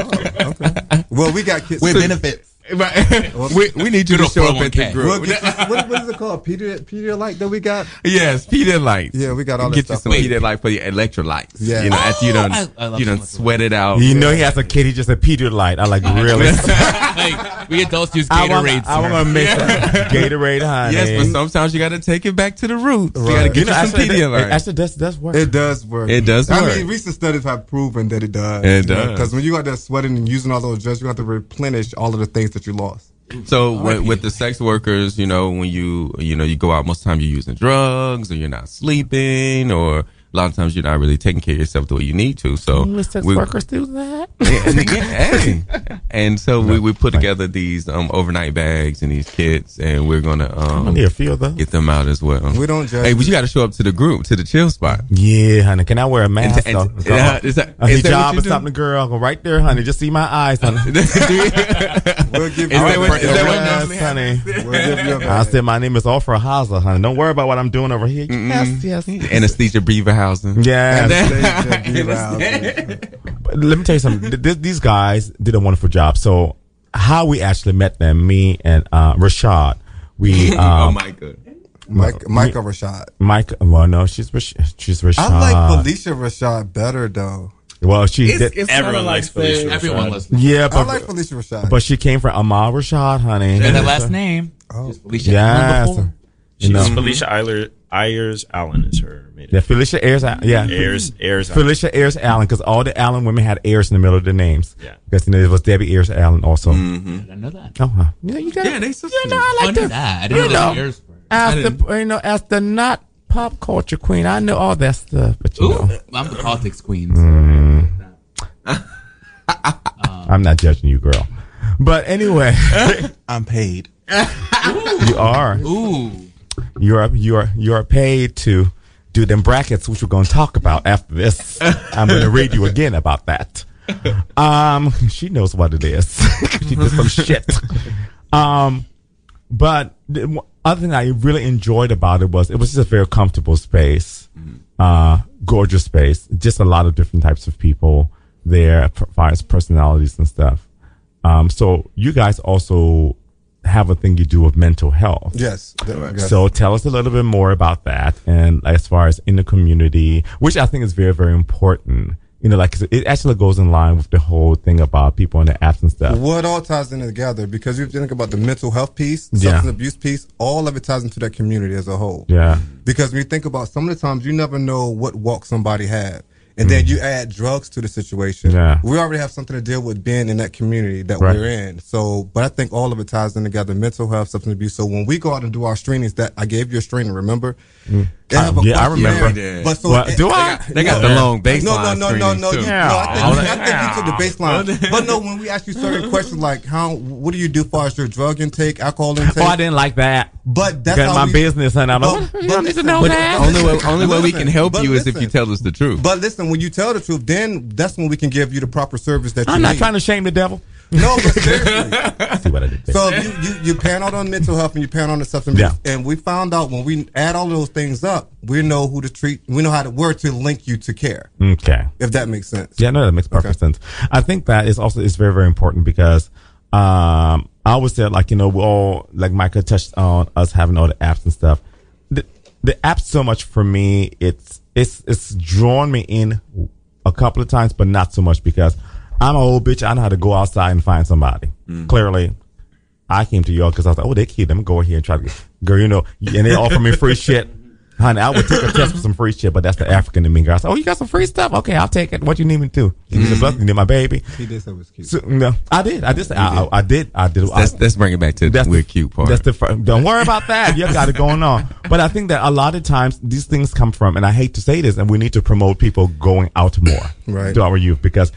okay Well, we got kits. With benefits. Right. we, we need you to show up at the 401k. We'll group. get you, what, what is it called? Peter Pedialyte that we got? yes, Peter lights. Yeah, we got all that Get you stuff. some Peter light for your electrolytes. Yeah. You know, after you oh, done, I- I you done electrolytes. sweat it out. you know he has a kid. He just a Pedialyte. I like really. like, we adults use I want, Gatorade. I want to make that Gatorade, honey. Yes, but sometimes you got to take it back to the roots. You got to get you you, know, some actually, Pedialyte. that, actually, that's that's work. It does work. It does work. I mean, recent studies have proven that it does. It does. Because when you got that sweating and using all those drugs, you have to replenish all of the things that you lost. So with, with the sex workers, you know, when you you know you go out, most of the time you're using drugs or you're not sleeping, or a lot of times you're not really taking care of yourself the way you need to. So we- workers do that. and, again, hey. and so we, we put together these um, overnight bags and these kits, and we're gonna um, need a few of those. get them out as well. We don't judge. Hey, but you got to show up to the group to the chill spot. Yeah, honey. Can I wear a mask? And- though? and- So, uh, is that- a is hijab what you or do? something, girl? Go right there, honey. Just see my eyes, honey. We'll give you a that what- bag. is that what Yes, normally honey. We'll give you a I said my name is Ofra Haza, honey. Don't worry about what I'm doing over here. Yes, yes. Anastasia Beaverhausen. Yes. Anastasia Beaverhouse. But let me tell you something. Th- th- These guys did a wonderful job. So how we actually met them, me and uh, Rashad, we oh um, my god. Mike, Micah Rashad. Mike. Well, no, she's Rash- she's Rashad. I like Phylicia Rashad better though. Well, she did. Everyone likes Phylicia. Everyone Rashad. listens. yeah, I but like Phylicia Rashad. but she came from Ahmad Rashad, honey. And that last name. Oh. Just Phylicia Yes. Allen before. You know. Phylicia Eiler, Ayers Allen is her maiden. Yeah, Phylicia Ayers. Yeah, Ayers Ayers Allen. Phylicia Ayers Allen, because all the Allen women had Ayers in the middle of their names. Yeah. Because you know, it was Debbie Ayers Allen also. I didn't know that. Oh, huh. yeah, you got Yeah, they sisters. You know, I I like knew that. I didn't you know that know, yours were. as I the you know, as the not pop culture queen, I know all that stuff. But you Ooh, know, I'm the politics queen. so- Mm. I'm not judging you, girl. But anyway, I'm paid. you are. Ooh. You are. You are. You are paid to do them brackets, which we're going to talk about after this. I'm going to read you again about that. Um, she knows what it is. she did some shit. Um, but the other thing I really enjoyed about it was it was just a very comfortable space, uh, gorgeous space. Just a lot of different types of people there, as far as personalities and stuff. Um, so you guys also have a thing you do with mental health. yes. So tell us a little bit more about that, and as far as in the community, which I think is very, very important. You know, like it actually goes in line with the whole thing about people in the apps and stuff. What all ties in together? Because you think about the mental health piece, Yeah. substance abuse piece, all of it ties into that community as a whole. Yeah, Because when you think about some of the times, you never know what walk somebody had. And then mm. you add drugs to the situation. Yeah. We already have something to deal with being in that community that Right. we're in. So, but I think all of it ties in together: mental health, substance abuse. So when we go out and do our screenings, that I gave you a screening, remember? Mm. They have a yeah, I remember. Yeah. But so Well, it- do I? They got the long baseline. no, no, no, no, no. You, screenings, no, I think, Yeah. I think you took the baseline. but no, when we ask you certain questions like how, what do you do as far as your drug intake, alcohol intake? Oh, I didn't like that. But that's how my we- business, and I'm But- like, but you don't need to listen, know that. Only way, only way we can help but you is if you tell us the truth. But listen, when you tell the truth, then that's when we can give you the proper service that you I'm not trying to shame the devil. No, but seriously. See what I did there. So if you, you you pan out on mental health and you pan on the substance abuse, and we found out when we add all those things up, we know who to treat. We know how to where to link you to care. okay. If that makes sense. Yeah, no, that makes perfect Okay. sense. I think that is also is very very important because um, I always said like you know we all like Micah touched on us having all the apps and stuff. The the apps so much for me it's it's it's drawn me in a couple of times, but not so much because I'm an old bitch. I know how to go outside and find somebody. Mm. Clearly, I came to y'all because I was like, oh, they kid. Let me go here and try to get, girl, you know, and they offer me free shit. Honey, I would take a test for some free shit, but that's the African in me, girl. I said, oh, you got some free stuff? Okay, I'll take it. What you need me to do? You need a blessing, you need my baby. He did say it was cute. So, no, I did. I just, I, I, I did. I did. I, Let's, let's bring it back to the that's we're the, cute part. That's the fir- don't worry about that. You got it going on. But I think that a lot of times these things come from, and I hate to say this, and we need to promote people going out more Right. to our youth because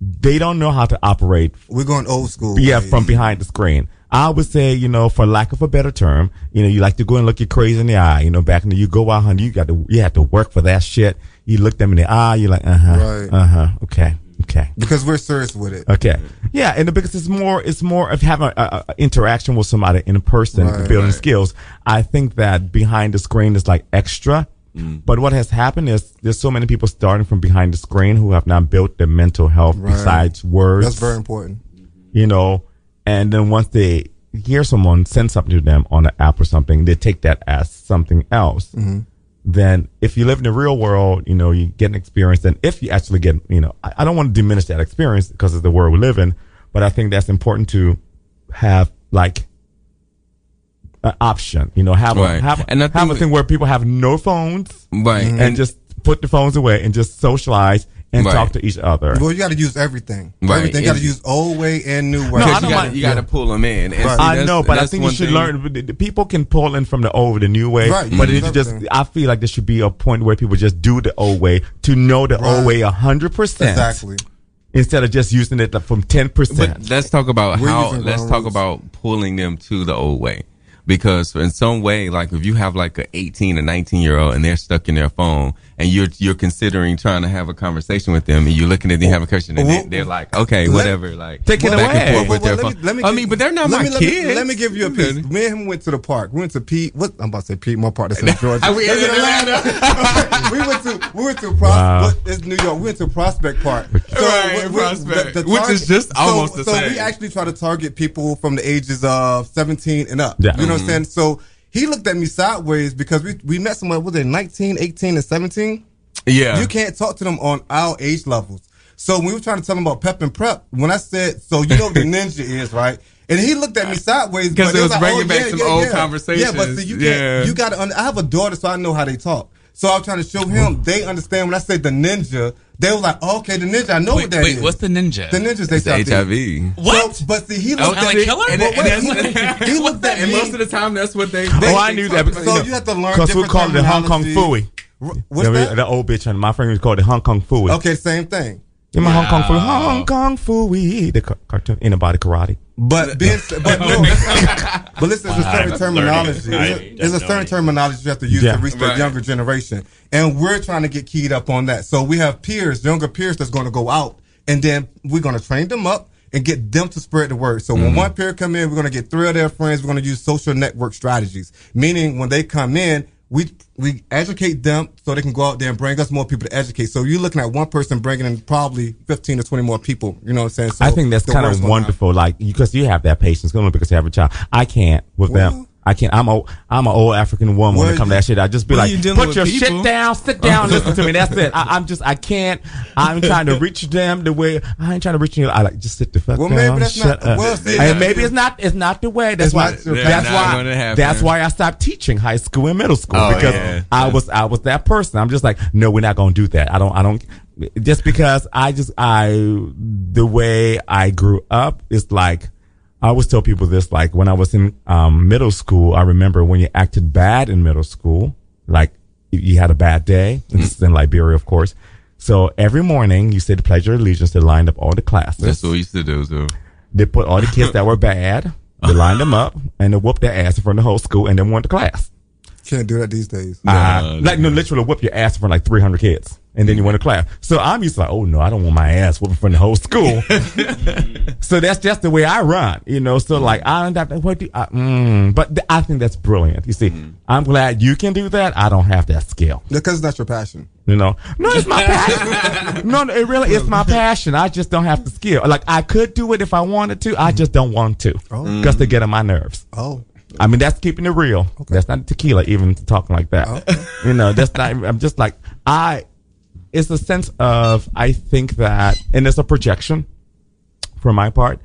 they don't know how to operate We're going old school. yeah, ways. from behind the screen. I would say, you know, for lack of a better term, you know, you like to go and look you crazy in the eye. You know, back in the, you go out, honey, you got to, you have to work for that shit. You look them in the eye, you're like, uh huh, Right. uh huh, okay, okay. because we're serious with it. Okay. Yeah, and because it's more, it's more of having a, a interaction with somebody in person, Right. building skills. I think that behind the screen is like extra. Mm. But what has happened is there's so many people starting from behind the screen who have not built their mental health Right. besides words That's very important. you know, and then once they hear someone send something to them on an app or something, they take that as something else. Mm-hmm. Then if you live in the real world, you know, you get an experience. And if you actually get, you know, I, I don't want to diminish that experience because it's the world we live in, but I think that's important to have like an option, you know, have a, have, And I have a thing where people have no phones right. and, And just put the phones away and just socialize and Right. talk to each other. Well, you got to use everything. Right. Everything. You got to use old way and new way. No, I you don't got mind- you got to pull them in. And Right. see, I know, but I think you should thing- learn. but the- the People can pull in from the old, the new way, Right, but you it use just. everything. I feel like there should be a point where people just do the old way to know the Right. old way a hundred percent, Exactly. instead of just using it from ten percent. let's talk about We're how. Let's talk rules. about pulling them to the old way, because in some way, like if you have like a 18 or 19 year old and they're stuck in their phone, and you're you're considering trying to have a conversation with them, and you're looking at them have a question, and they, Well, they're like, okay, let- whatever, like Take it back away. and forth with Well, their well, phone. let me- let me I give- mean, but they're not let my me, let kids. Me, let me give you a piece. Me and him went to the park. We went to Pete. What I'm about to say, Pete. My part that's in Georgia. we in Atlanta. we went to we went to Pros- Wow. what is New York. We went to Prospect Park. So Right, we- we- Prospect, which is just so- almost the so same. we actually try to target people from the ages of 17 and up. Yeah. You know what I'm saying? So he looked at me sideways because we we met someone. Was it 19, 18, and 17? yeah, You can't talk to them on our age levels. So when we were trying to tell him about PEP and PrEP, when I said, "So you know what the ninja is, right?" And he looked at me sideways 'Cause but it was like, bringing oh, back some old Yeah, but see, you Yeah. can't. You got to. I have a daughter, so I know how they talk. So I was trying to show him they understand when I say the ninja. They were like, oh, "Okay, the ninja. I know what Wait, that wait, is." what's the ninja? the ninja's it's HIV. HIV. What? So, but see, he looked and at like me. killer? And, But and, he, he looked at and me. most of the time, that's what they. oh, I knew that. So you have to learn because we call it the Hong Kong terminology. Phooey. What's Yeah, we- that? The old bitch, and my friend was called the Hong Kong Phooey. Okay, same thing. In my Hong Kong Phooey, Hong Kong Phooey, the ca- cartoon, in body karate. But being, but no, but listen, there's a certain terminology. I There's a- There's a don't certain terminology you have to use Yeah. to reach the Right. younger generation, and we're trying to get keyed up on that. So we have peers, younger peers, that's going to go out, and then we're going to train them up and get them to spread the word. So when mm-hmm. one peer come in, we're going to get three of their friends. We're going to use social network strategies, meaning when they come in. We we educate them so they can go out there and bring us more people to educate. So you're looking at one person bringing in probably 15 to 20 more people. You know what I'm saying? So I think that's kind of wonderful, like because you have that patience, only because you have a child. I can't with Well, them. I can't. I'm a I'm an old African woman when Well, it comes to that shit. I just be like, you put your people. shit down, sit down, listen to me. That's it. I, I'm just I can't. I'm trying to reach them the way I ain't trying to reach you. I like just sit the fuck Well, down. maybe that's shut not- up. well, and maybe it's not. It's not the way. That's why. not That's why. Not gonna happen. That's why I stopped teaching high school and middle school Oh, because yeah. I was I was that person. I'm just like, no, we're not gonna do that. I don't. I don't. Just because I just I the way I grew up is like. I always tell people this, like when I was in um, middle school, I remember when you acted bad in middle school, like you, you had a bad day. Mm-hmm. This is in Liberia, of course. So every morning you said Pledge of Allegiance. They lined up all the classes. That's what we used to do. So They put all the kids that were bad. They lined them up and they whooped their ass in front of the whole school and then went to class. Can't do that these days. Uh, like no, literally whoop your ass in front of like 300 kids, and then you went to class. So I'm used to like, oh no, I don't want my ass whooping in front of the whole school. so that's just the way I run, you know. So like, I don't have to, what do I, mm, but th- I think that's brilliant. You see, I'm glad you can do that. I don't have that skill. Because it's not your passion. You know, no, it's my passion. no, no, it really is my passion. I just don't have the skill. Like I could do it if I wanted to. I just don't want to because they get on my nerves. Oh. I mean, that's keeping it real. That's not tequila, even talking like that. You know, that's not. I'm just like I. It's a sense of I think that, and it's a projection, for my part.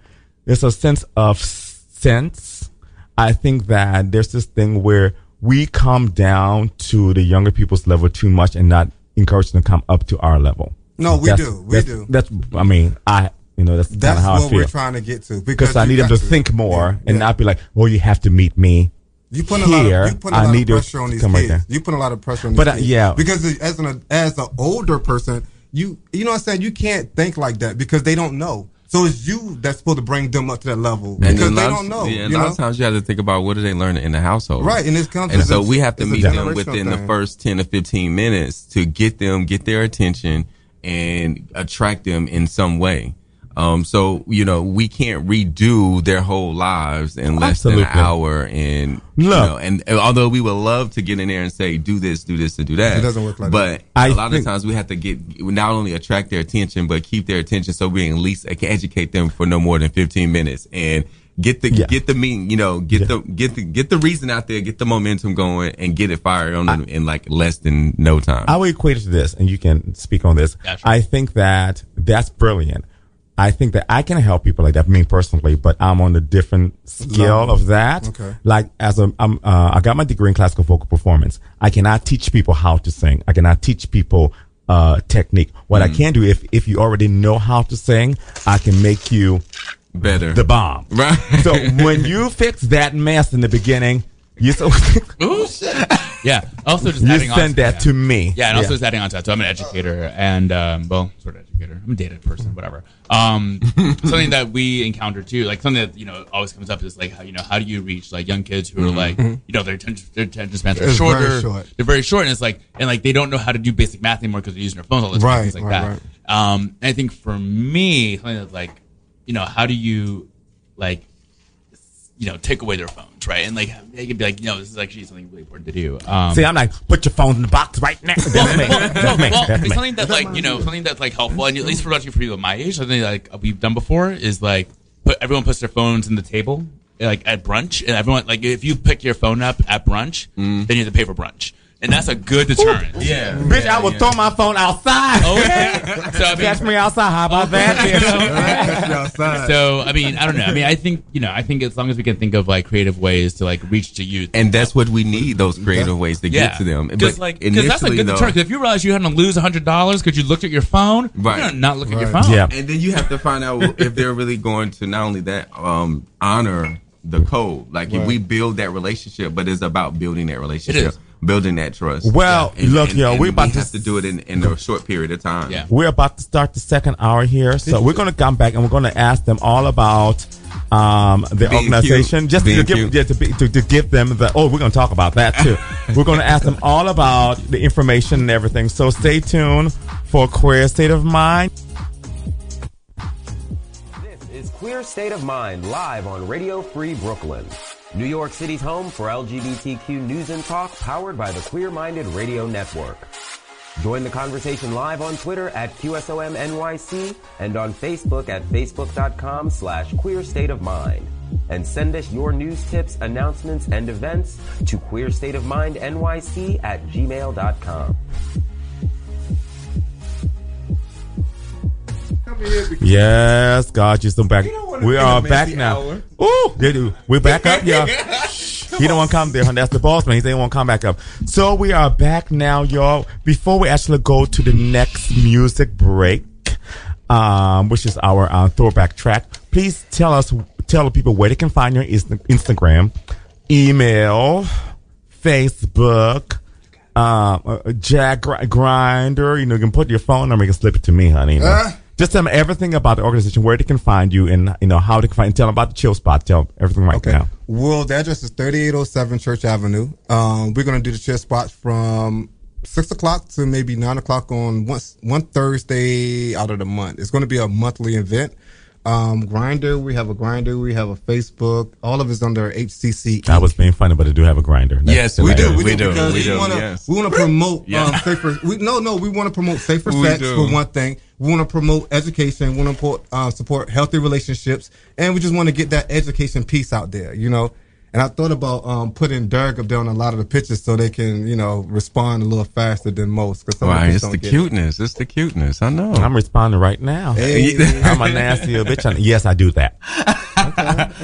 It's a sense of sense. I think that there's this thing where we come down to the younger people's level too much and not encourage them to come up to our level. No, we That's- do. We that's- do. That's. I mean, I. You know, that's, That's how I what feel. we're trying to get to. because I need them got to think more Yeah, and yeah. not be like, "Oh, you have to meet me." You put a lot here. of you put a I lot need of to pressure on these come right kids. there. you put a lot of pressure on these But, uh, kids. yeah. because as an as an older person, you you know what I'm saying. You can't think like that because they don't know. So it's you that's supposed to bring them up to that level because a they lot of- don't know. Yeah, a you lot know? of times you have to think about what do they learn in the household, Right, and it's comes- and it's so we have to meet them generational within the first ten to fifteen minutes to get them, get their attention, and attract them in some way. Um, so you know we can't redo their whole lives in less than an hour, and you know, and and although we would love to get in there and say do this, do this, and do that, It doesn't work like but a lot think- of times we have to get not only attract their attention but keep their attention so we at least can educate them for no more than 15 minutes and get the Yeah. get the mean you know get the get the get the reason out there get the momentum going and get it fired on them in like less than no time I would equate it to this, and you can speak on this. Gotcha. I think that that's brilliant. I think that I can help people like that, me personally, but I'm on a different scale Level. of that. Okay. Like as a, I'm, uh, I got my degree in classical vocal performance. I cannot teach people how to sing. I cannot teach people uh, technique. What I can do, if if you already know how to sing, I can make you better the bomb. right So when you fix that mess in the beginning, you so Yeah. Also, just you adding send to that to me. Yeah, and also just adding on to that. So I'm an educator, and um, well, sort of educator. I'm a data person, whatever. Um, something that we encounter too, like something that you know always comes up is like how you know how do you reach like young kids who are like you know their attention their attention spans are It's very shorter, short. they're very short, and it's like and like they don't know how to do basic math anymore because they're using their phones all the time, Right, things like right, that. right. Um, and I think for me, something that's like you know how do you like you know take away their phones, right? And like they could be like, you know, this is actually something really important to do. Um, See, I'm like, put your phone in the box right now. That's me. That's me. well, it's something that like you know something that's like helpful, and at least for actually for people at my age, something like we've done before is like put everyone puts their phones in the table like at brunch, and everyone like if you pick your phone up at brunch, then you have to pay for brunch, and that's a good deterrent. yeah Bitch, I will throw my phone outside. Okay, so I Catch me outside. How about that, so I mean, I don't know. I mean, I think you know, I think as long as we can think of like creative ways to like reach to youth. and that's what we need those creative ways to yeah, get to them because but like because that's a initially, good though- deterrent. 'Cause if you realize you had to lose hundred dollars because you looked at your phone, Right. you're gonna not look at your phone. Yeah. and then you have to find out if they're really going to not only that um honor the code like if we build that relationship but it's about building that relationship is. Building that trust Well, look, yo, we about to have to do it in, in a short period of time Yeah. We're about to start the second hour here, so we're going to come back and we're going to ask them all about um, the Being organization, cute. just to give, yeah, to, be, to, to give them the. Oh, we're going to talk about that too. we're going to ask them all about the information and everything. So stay tuned for Queer State of Mind. This is Queer State of Mind live on Radio Free Brooklyn. New York City's home for LGBTQ news and talk powered by the Queer Minded Radio Network. Join the conversation live on Twitter at QSOMNYC and on Facebook at facebook.com slash queer state of mind. And send us your news tips, announcements, and events to queerstateofmindnyc at gmail.com. Yes, God, you're still back. We are back now. Ooh, they do. We're back up, y'all. He don't want to come there, honey. That's the boss man. He didn't want to come back up. So we are back now, y'all. Before we actually go to the next music break, um, which is our uh, throwback track, please tell us, tell the people where they can find your Insta- Instagram, email, Facebook, um, uh, Jack Grindr. You know, you can put your phone number. You can slip it to me, honey. you know. Uh. Just tell them everything about the organization, where they can find you, and you know how they can find. Tell them about the chill spot. Tell them everything right Okay. now. Well, the address is 3807 Church Avenue. Um, we're going to do the Chill spot from six o'clock to maybe nine o'clock on one, one Thursday out of the month. It's going to be a monthly event. Um, Grindr, we have a Grindr, we have a Facebook. All of it's under HCC. I was being funny, but I do have a Grindr. That's Yes, we do. We, We do, do, we we, do, want to yes. we want to promote Yeah. um, safer. We, no, no, we want to promote safer We sex do. for one thing. We want to promote education. We want to uh, support healthy relationships, and we just want to get that education piece out there. You know. And I thought about um, putting Derek up there on a lot of the pictures so they can, you know, respond a little faster than most. Cause some of Why? It's don't the get it. cuteness. It's the cuteness. I know. I'm responding right now. Hey. I'm a nasty little bitch. I- Yes, I do that.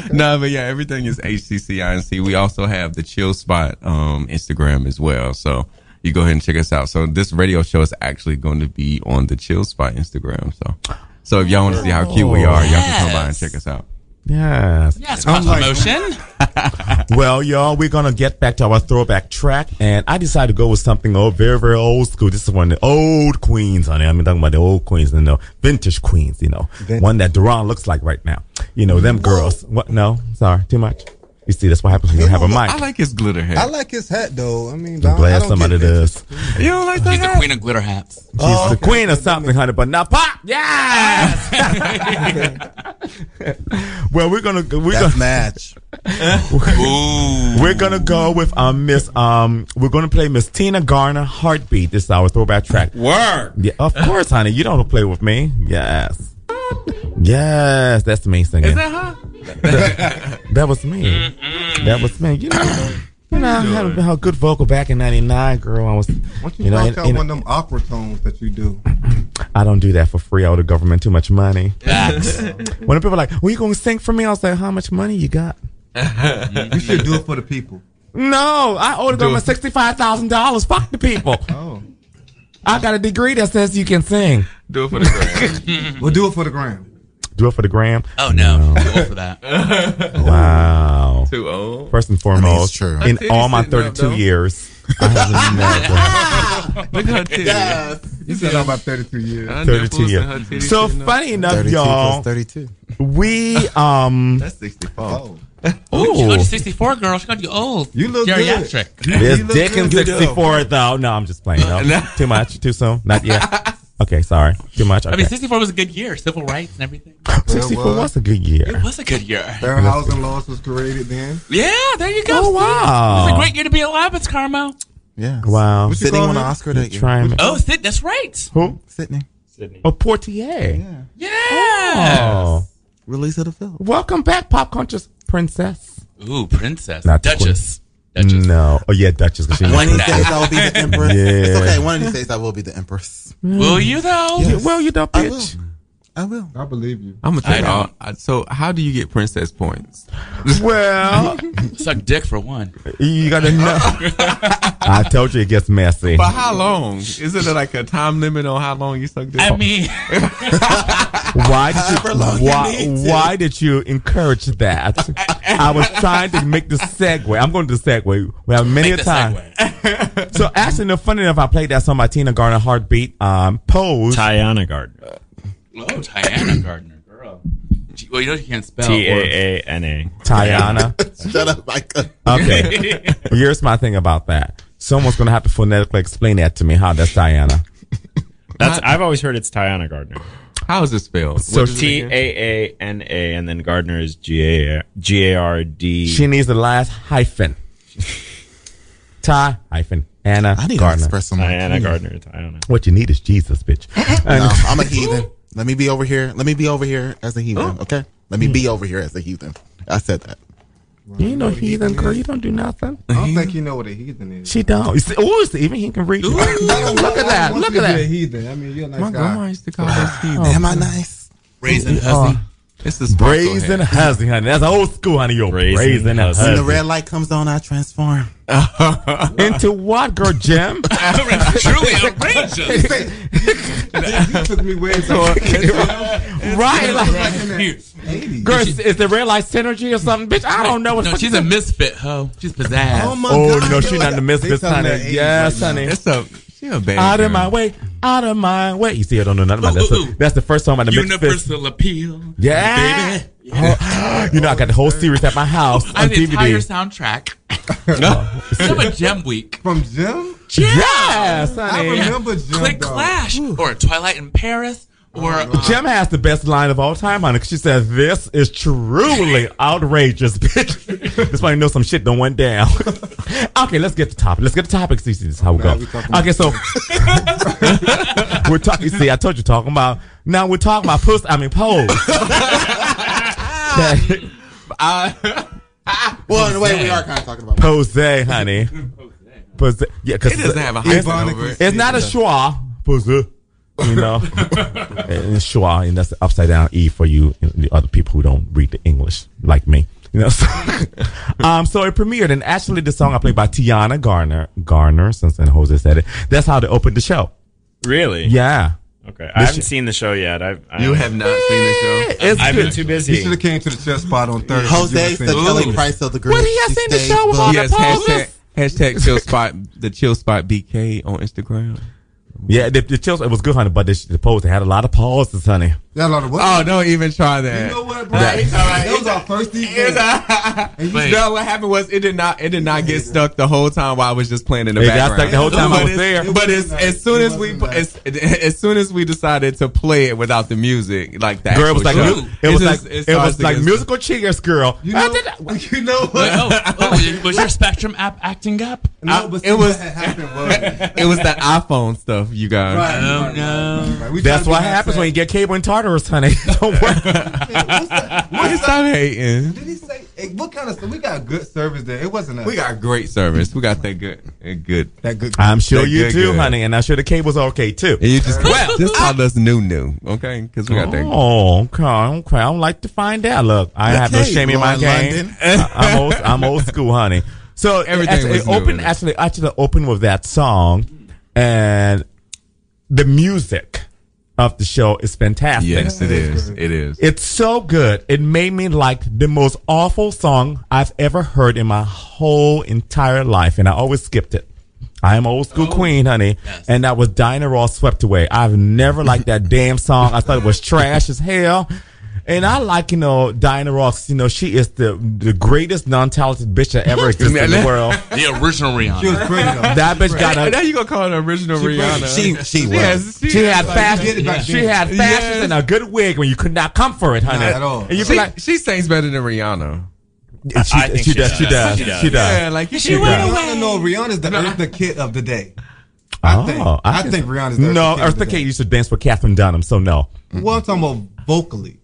no, but yeah, everything is HCCINC. We also have the Chill Spot um, Instagram as well. So you go ahead and check us out. So this radio show is actually going to be on the Chill Spot Instagram. So, so if y'all want to see how cute we are, y'all can come by and check us out. Yes. Yes, I'm cross like- promotion. Well, y'all, we're gonna get back to our throwback track, and I decided to go with something old, very, very old school. This is one of the old queens, honey. I'm talking about the old queens, you know, vintage queens, you know, Vintage. one that Duran looks like right now. You know, them girls. What? No, sorry, too much. You see, that's what happens when you don't have a mic. I like his glitter hat. I like his hat though. I mean, I'm I glad don't somebody get does. you don't like that She's the hat? queen of glitter hats. She's Oh, the okay. queen of something, honey. But now, pop, yes. well, we're gonna we're That's gonna match. Ooh. we're gonna go with um Miss um we're gonna play Miss Tina Garner Heartbeat. This is our throwback track. Work. Yeah, of course, honey. You don't play with me. Yes. Yes, that's me singing. Is that her? That was me. That was me. You know, you know, I had a, a good vocal back in '99, girl. I was, Why you, you know, rock and- out and one of them awkward tones that you do? I don't do that for free. I owe the government too much money. When people are like, "Well, you gonna sing for me?" I was like, "How much money you got?" You should do it for the people. No, I owe the government sixty-five thousand dollars. Fuck the people. Oh, I got a degree that says you can sing. Do it for the gram. we'll do it for the gram. Do it for the gram. Oh no, too old for that. Wow. Too old. First and it's foremost, true. in Her all my sitting up, 32 years, I have never. Look at her titties. You said about 32 years. 32 nipples and her years. So sitting up. funny enough, 32 y'all, plus 32. we um That's 64. Oh, Ooh, she Ooh. to 64, girl. She got to old. You look good. Geriatric. There's You look dick in good. 64 though. No, I'm just playing. No. Too much, too soon. Not yet. Okay, sorry. Too much. I mean, 64 was a good year. Civil rights and everything. 64 well. was a good year. It was a good year. Fair housing laws was created then. Yeah, there you go. Oh, Steve. wow. It's a great year to be alive. It's Carmo. Yeah. Wow. you Sidney won an? Oscar that year. Oh, Sid, that's right. Who? Sidney. Sidney. Oh, Poitier. Yeah. Oh. Release of the film. Welcome back, Pop Conscious Princess. Ooh, princess. Not the Duchess. Duchess. No. Oh, yeah, Duchess. 'cause she I One of these days I will be the empress. Yeah. It's okay. One of these days I will be the empress. Will you, though? Yeah, Well, you don't, I will. bitch. I will. I believe you. I'm gonna tell I y'all. I- So, how do you get princess points? Well, Suck dick for one. you gotta know. I told you it gets messy. But how long? Is it like a time limit on how long you suck dick? I mean, Why did you? you Why, why did you encourage that? I was trying to make the segue. I'm going to the segue. We have many make a time. So actually, no, funny enough, I played that song by Tina Garner, Heartbeat. Um, Pose. Tiana Gardner. Oh, Tiana Gardner, girl. Well, you know she can't spell. T A A N A. Tiana. Shut up, Micah. Okay. Here's my thing about that. Someone's going to have to phonetically explain that to me. How that's Diana. That's I've always heard it's Tiana Gardner. How is it spelled? So What is it T again? A A N A, and then Gardner is G A G A R D. She needs the last hyphen. Ty hyphen Anna I need to Gardner. express some. Tiana Gardner. Tiana. What you need is Jesus, bitch. No, I'm a heathen. Let me be over here. Let me be over here as a heathen. Oh. Okay. Let me be hmm. over here as a heathen. I said that. You ain't no heathen, girl. You don't do nothing. I don't think you know what a heathen is. She don't. You see, oh, even he can read. Look at that. Once Look you at be a that. heathen. I mean, you're a nice My guy. grandma used to call us oh. heathen. Am I nice? Raisin Oh, uh, hussy. It's the brazen hat. hussy, honey. That's old school, honey. Yo, Brazen brazen hussy. When the red light comes on, I transform. Into what, girl, Jem? Truly outrageous. you took me way back. right? Like, Like in the 80s. girl, is, is the red light synergy or something? Bitch, I don't know. What No, she's a misfit, ho. She's pizzazz. Oh my Oh god! no, she not in the They misfits, telling honey. Yes, right honey. It's a she a bad Out of girl. my way, out of my way. You see, I don't know nothing about Ooh, that. ooh, So ooh. that's the first song by the Misfits. Universal appeal. Yeah. Baby. Oh, you know, I got the whole series at my house on have the entire DVD. soundtrack. Oh. You have a gem week. From Jem? Yes, I honey. remember Jem. Click though. Clash or Twilight in Paris or uh, Jem has the best line of all time, honey. 'cause She said, "This is truly outrageous, bitch." this one know some shit done went down. okay, let's get to topic. Let's get to topic. See, see, this is how we go. Nah, we talking Okay, so we're talking. See, I told you talking about. Now we're talking about puss. I mean, pose. Well, in a way, we are kind of talking about. Pose, honey. Pose. Yeah, because It doesn't have a it's, hyphen over it. it's not a schwa. Pose. You know, and it's schwa, and that's the upside down e for you, you know, the other people who don't read the English like me. You know, so, um, so it premiered, and actually, the song I played by Tiana Garner, Garner, since then Jose said it. That's how they opened the show. Really? Yeah, Okay. I haven't seen the show yet. I've, I, You have not seen the show. it's I've good. been too He busy. should have came to the chess spot on Thursday. Jose, the Kelly Price of the group. What, he has She seen the show with booked. all Yes, poses? hashtag, hashtag chill spot the chill spot BK on Instagram. Yeah, the, the chills, it was good, honey, but the, the post they had a lot of pauses, honey. Yeah, a lot of what? Oh, don't even try that. you know what, bro? That- That was our first event. And you Wait. No, what happened was it did not it did not get stuck the whole time while I was just playing in the background. It got stuck the whole time I was it's- there. But as, as soon as we as, as soon as we decided to play it without the music, like that, Girl, it was like show, it was just- like it, starts was like musical cheers, girl. You I know, did- you know Wait, what? oh, oh, oh was your Spectrum app acting up? No, but it was- happened It was the iPhone stuff, you guys. Right, Oh, right, no. right, right. That's what happens that- when you get cable and Tartarus, honey. Don't worry. What's that? Why stop hating? Did he say? Hey, what kind of stuff? We got good service there. It wasn't a, We got great service. We got that good, that good. that good. I'm sure They're you good, too, good. honey, and I'm sure the cable's okay too. And you just Well, just called us new new, okay? Because we got that. Oh, okay, okay. I don't like to find out. Look, I have no shame in my game. I- I'm old. I'm old school, honey. So Everything actually, was it new. opened. Actually, actually opened with that song, and the music of the show is fantastic. Yes, it is. It is. It's so good. It made me like the most awful song I've ever heard in my whole entire life, and I always skipped it. I am old school oh. queen, honey, and that was Dinah Ross swept away. I've never liked that damn song. I thought it was trash as hell. And I like, you know, Diana Ross, you know, she is the the greatest non-talented bitch that ever existed in the world. The original She was Rihanna. pretty though. That bitch got a. now a you gonna call her original Rihanna? She she was. Yes, she had Like, fashion. you did it back She had fashion Yes. and a good wig when you could not come for it, honey. Not at all. And you she, like, she sings better than Rihanna. she, I think she she does, she does. does, She does. she does. Yeah, like you She should. does. Rihanna, no, Rihanna's the Eartha Kitt of the day. I oh, think. I, think Rihanna's the no. Eartha Kitt of the Kitt used to dance with Katherine Dunham, so no. Well, I'm talking about vocally.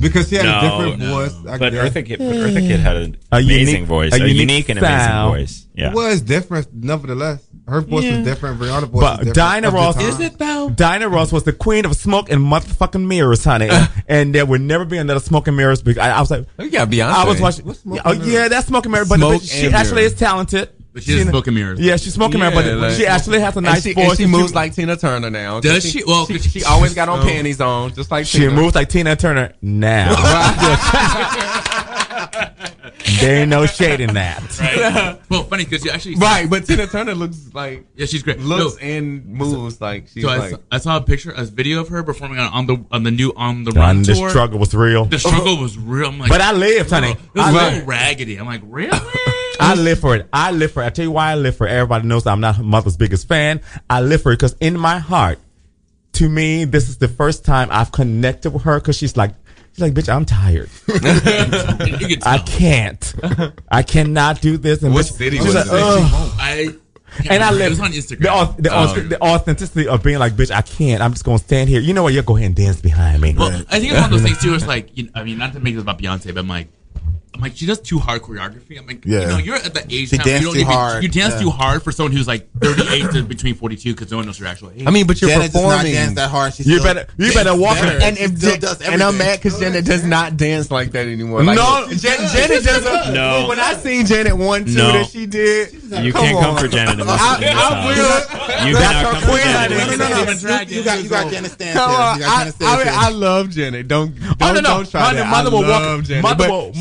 Because she had a different no. voice. I But guess. Eartha Kitt, but Eartha Kitt had an A amazing unique- voice, a a, unique unique, and sound. amazing voice. Yeah. It was different, nevertheless. Her voice Yeah. was different. Rihanna's voice was different. Dinah of Ross is it though? Dinah Ross was the queen of smoke and motherfucking mirrors, honey, and there would never be another smoke and mirrors. Because I, I was like, You got Beyonce. I was watching. What's smoke Oh and yeah, mirrors? that's smoke and mirrors. But, Smoke but she and actually mirrors. is talented. But she smoking mirrors. Yeah, she's smoking Yeah, mirrors, but like- she actually has a And nice she, voice. and she and moves like Tina Turner now. Does she? Well, she, 'cause she always got on panties on, just like She Tina. moves like Tina Turner now. there ain't no shade in that. Right. well, funny because you actually Right, but Tina Turner looks like Yeah, she's great. looks No, and moves like she's so I, like. saw, I saw a picture, a video of her performing on, on the on the new on the run the tour. struggle was real. The struggle was real. I'm like, But I lived, honey. It was I a lived. little raggedy. I'm like, really? I live for it. I live for it. I tell you why I live for it. Everybody knows I'm not her mother's biggest fan. I live for it because in my heart, to me, this is the first time I've connected with her because she's like, she's like, bitch, I'm tired. you can tell. I can't. I cannot do this. And What bitch- city she's was like. I And I live on Instagram. The, au- the, au- Um, the authenticity of being like, bitch, I can't. I'm just gonna stand here. You know what? You go ahead and dance behind me. Well, I think it's one of those things too. It's like, you know, I mean, not to make this about Beyonce, but I'm like, I'm like, she does too hard choreography. I'm like, Yeah. you know, you're at the age She now. You don't too even, hard. You dance Yeah. too hard for someone who's like 38 to between 42 because no one knows your actual age. I mean, but you're Janet does not performing. dance that hard. She You still better- you better walk better. her- and if still does and I'm everything. mad because Janet does not dance like that anymore. Like, No. Jan- Janet doesn't. No. When I seen Janet one two No. that she did, You can't come for Janet in this, I- in this I will. You That's cannot her come for queen, Janet. No, no, no, You, you got you got Janet Stan. Come on, I, Janet Stan. I, mean, I love Janet. Don't don't, no, no. don't try Mother- that. mother I will walk- love Janet, mother will-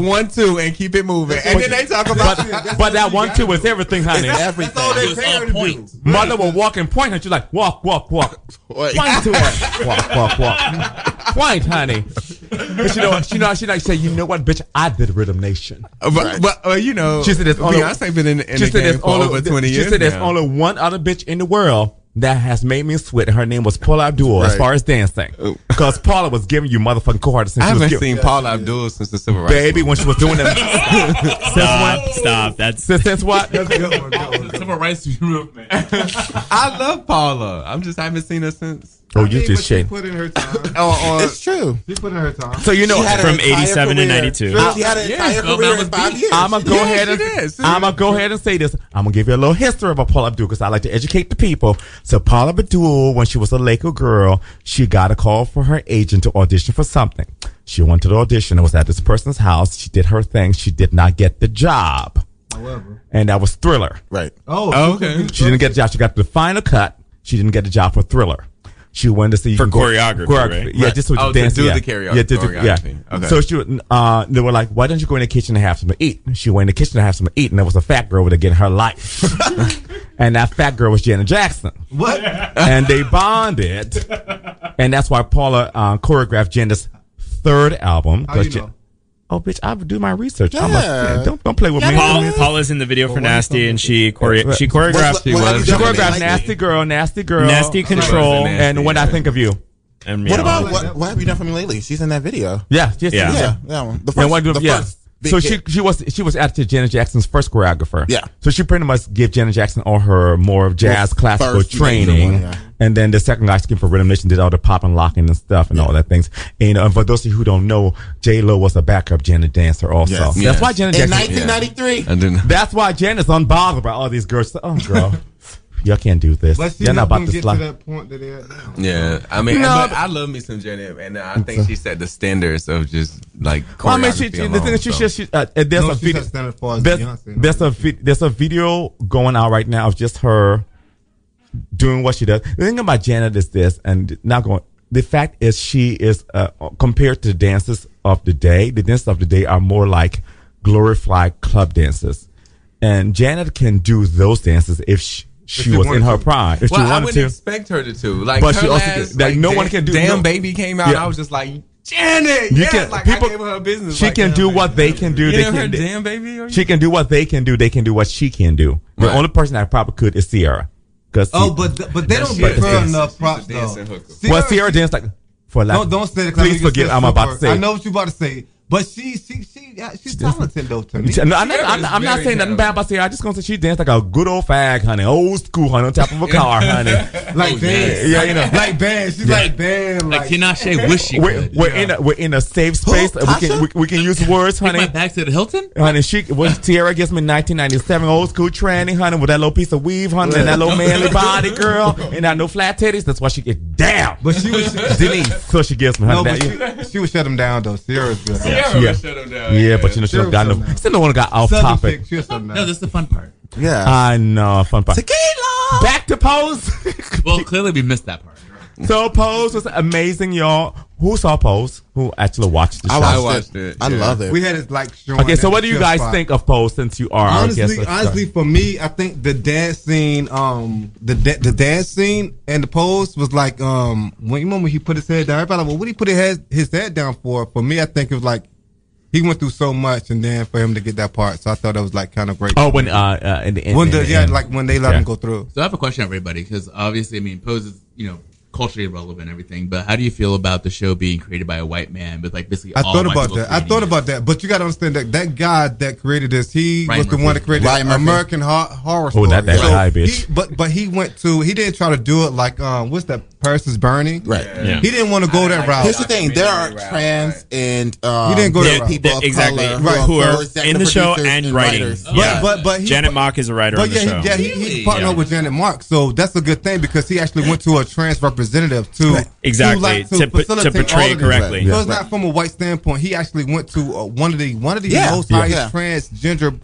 she mother does will- a one two and keep it moving, and then they talk about but, but that one two is everything, honey. everything. it was on point. Mother will walk and point at you like, walk, walk, walk. Point to her. Walk, walk, walk. Point, honey. But you know what? She know she like say, you know what, bitch? I did Rhythm Nation. But, but uh, you know, She said it's only Beyonce been in, in she the said game for over twenty years. she said there's only one other bitch in the world that has made me sweat. Her name was Paula Abdul as far as dancing. Because Paula was giving you motherfucking cohort since I she was haven't giving, seen Paula Abdul since the civil rights. baby when she was doing them. since Stop, when? stop. That's Since, since what? Civil rights movement. I love Paula. I'm just I haven't seen her since. Oh, you But just she shade. put in her time. Oh, oh, It's true. She put in her time. So you know, She had From 87 to 92. She had an entire career in five deep. years. I'm gonna go Yeah, ahead and. I'm gonna go ahead and say this. I'm gonna give you a little history about Paula Abdul because I like to educate the people. So Paula Abdul, when she was a Laker girl, she got a call for her agent to audition for something. She went to the audition. It was at this person's house. She did her thing. She did not get the job, However. and that was Thriller. Right. Oh, Oh, okay. She didn't get the job. She got the final cut. She didn't get the job for Thriller. She went to see you For can go- choreography, right? Yeah, just with Oh, the to dance. do yeah. the choreo- Yeah, to do- yeah. Okay. So she, would, uh, they were like, "Why don't you go in the kitchen and have something to eat?" She went in the kitchen to have something to eat, and there was a fat girl over there getting her life. and that fat girl was Janet Jackson, what? and they bonded, and that's why Paula uh, choreographed Janet's third album. How you 'cause know? Oh, bitch! I would do my research. I'm Yeah. a, don't don't play with me. Paul, Paula's in the video for Nasty, and she chore- she choreographed What- what have She choreographed Nasty? Nasty Girl, Nasty Girl, Nasty Control, Nasty, and When I. Think of You. and me. What about what? What have you done for me lately? She's in that video. Yeah, yes, Yeah. yeah. Yeah, that one. The Yeah, first, one, the yeah. first big So she she was she was actually Janet Jackson's first choreographer. Yeah. So she pretty much gave Janet Jackson all her more of jazz Well, classical training, one, yeah. and then the second guy came for Rhythm Nation did all the pop and locking and stuff and all that things. And, uh, for those of you who don't know, J Lo was a backup Janet dancer also. Yes. That's Yes. why Janet Jackson. in Jackson. 1993. And then That's why Janet's unbothered by all these girls. Oh, girl, y'all can't do this. But she You're not about to get to that point that they're at now. yeah, I mean, No, but but- I love me some Janet, and I think she set the standards of just like. Well, I mean, she, choreography she, the thing is, she, so. she, she, uh, there's No, a she video. set standard as far as there's, Beyonce. no. there's a vi- there's a video going out right now of just her doing what she does. The thing about Janet is this, and not going. The fact is, she is uh, compared to the dances of the day. The dances of the day are more like glorified club dances, and Janet can do those dances if she, she she was in her to. prime. If Well, she I wouldn't to. expect her to too. Like, But her she also last, can- like, no Dan- one can do- Damn, no- baby came out. Yeah. I was just like, Janet. You yes, can- like people- I gave her her business. She like, can damn, do baby. what they can do. You They can. heard damn baby. You- She can do what they can do. They can do what she can do. The Right. only person that probably could is Ciara. Cause Oh, but th- but they don't She give her dancer. enough She's a props though. hooker. well, Ciara danced like for like. Don't don't say it. 'cause I know Please forget. forgive. I'm about to say. I know what you about to say, but she she she yeah, she's talented though to me. No, I'm not, I'm, Ciara not- I'm not saying nothing bad about Ciara. I just gonna say she danced like a good old fag, honey, old school, honey, on top of a car, honey. Like Oh, band, yeah, you know. like band. She's like band. Like Like, Tinashe wish she We're, we're in a we're in a safe space. we can we, we can use words, Take my honey. back to the Hilton. Honey, she when Ciara gets me 1997, old school tranny, honey, with that little piece of weave, honey, and that little manly body, girl, and that no flat titties. That's why she get down. but she was Denise, so she gets me, honey. no, but that, she, she would shut him down though. Sierra's good. Ciara Yeah. would shut down. yeah, but you know she Sure, got no. sure. Still the one that got off Southern topic. chick, she'll shut him down. No, this is the fun part. Yeah. I know, fun part. Tequila. Back to Pose. Well, clearly we missed that part. So Pose was amazing, y'all. Who saw Pose? Who actually watched the show? I watched, watched it. it, I yeah. love it. we had it like showing okay, so what do you guys spot. think of Pose since you are honestly, Let's honestly, start. for me, I think the dance scene, um, the da- the dance scene and the pose was like, um, when you remember he put his head down, everybody like, well, what did he put his head, his head down for? For me, I think it was like he went through so much, and then for him to get that part, so I thought that was like kind of great. oh, when uh, uh in the end, when in the, the yeah, end. like when they let Yeah. him go through. So I have a question, everybody, because obviously, I mean, Pose is you know culturally relevant everything. But how do you feel about the show being created by a white man with like basically? I all thought about that. I thought it? about that. But you got to understand that that guy that created this, he Ryan was the one that created Ryan American Horror, Horror Oh, Story. not that high, bitch. He, but but he went to he didn't try to do it like um what's that Paris is burning. Right. Yeah. He didn't want to go that route. Here's the thing: there are trans and um, He didn't go gay that route. people of exactly. color Right. who Who are are in the show producers and writing. writers. But Yeah. but but he, Janet Mock is a writer But on the yeah, show. he, yeah, he, he Really? partnered Yeah. with Janet Mock, so that's a good thing because he actually went to a trans representative to Exactly, to, to like, put- to facilitate portray all it correctly. So it's not from a white standpoint. He actually went to uh, one of the one of the most highest transgender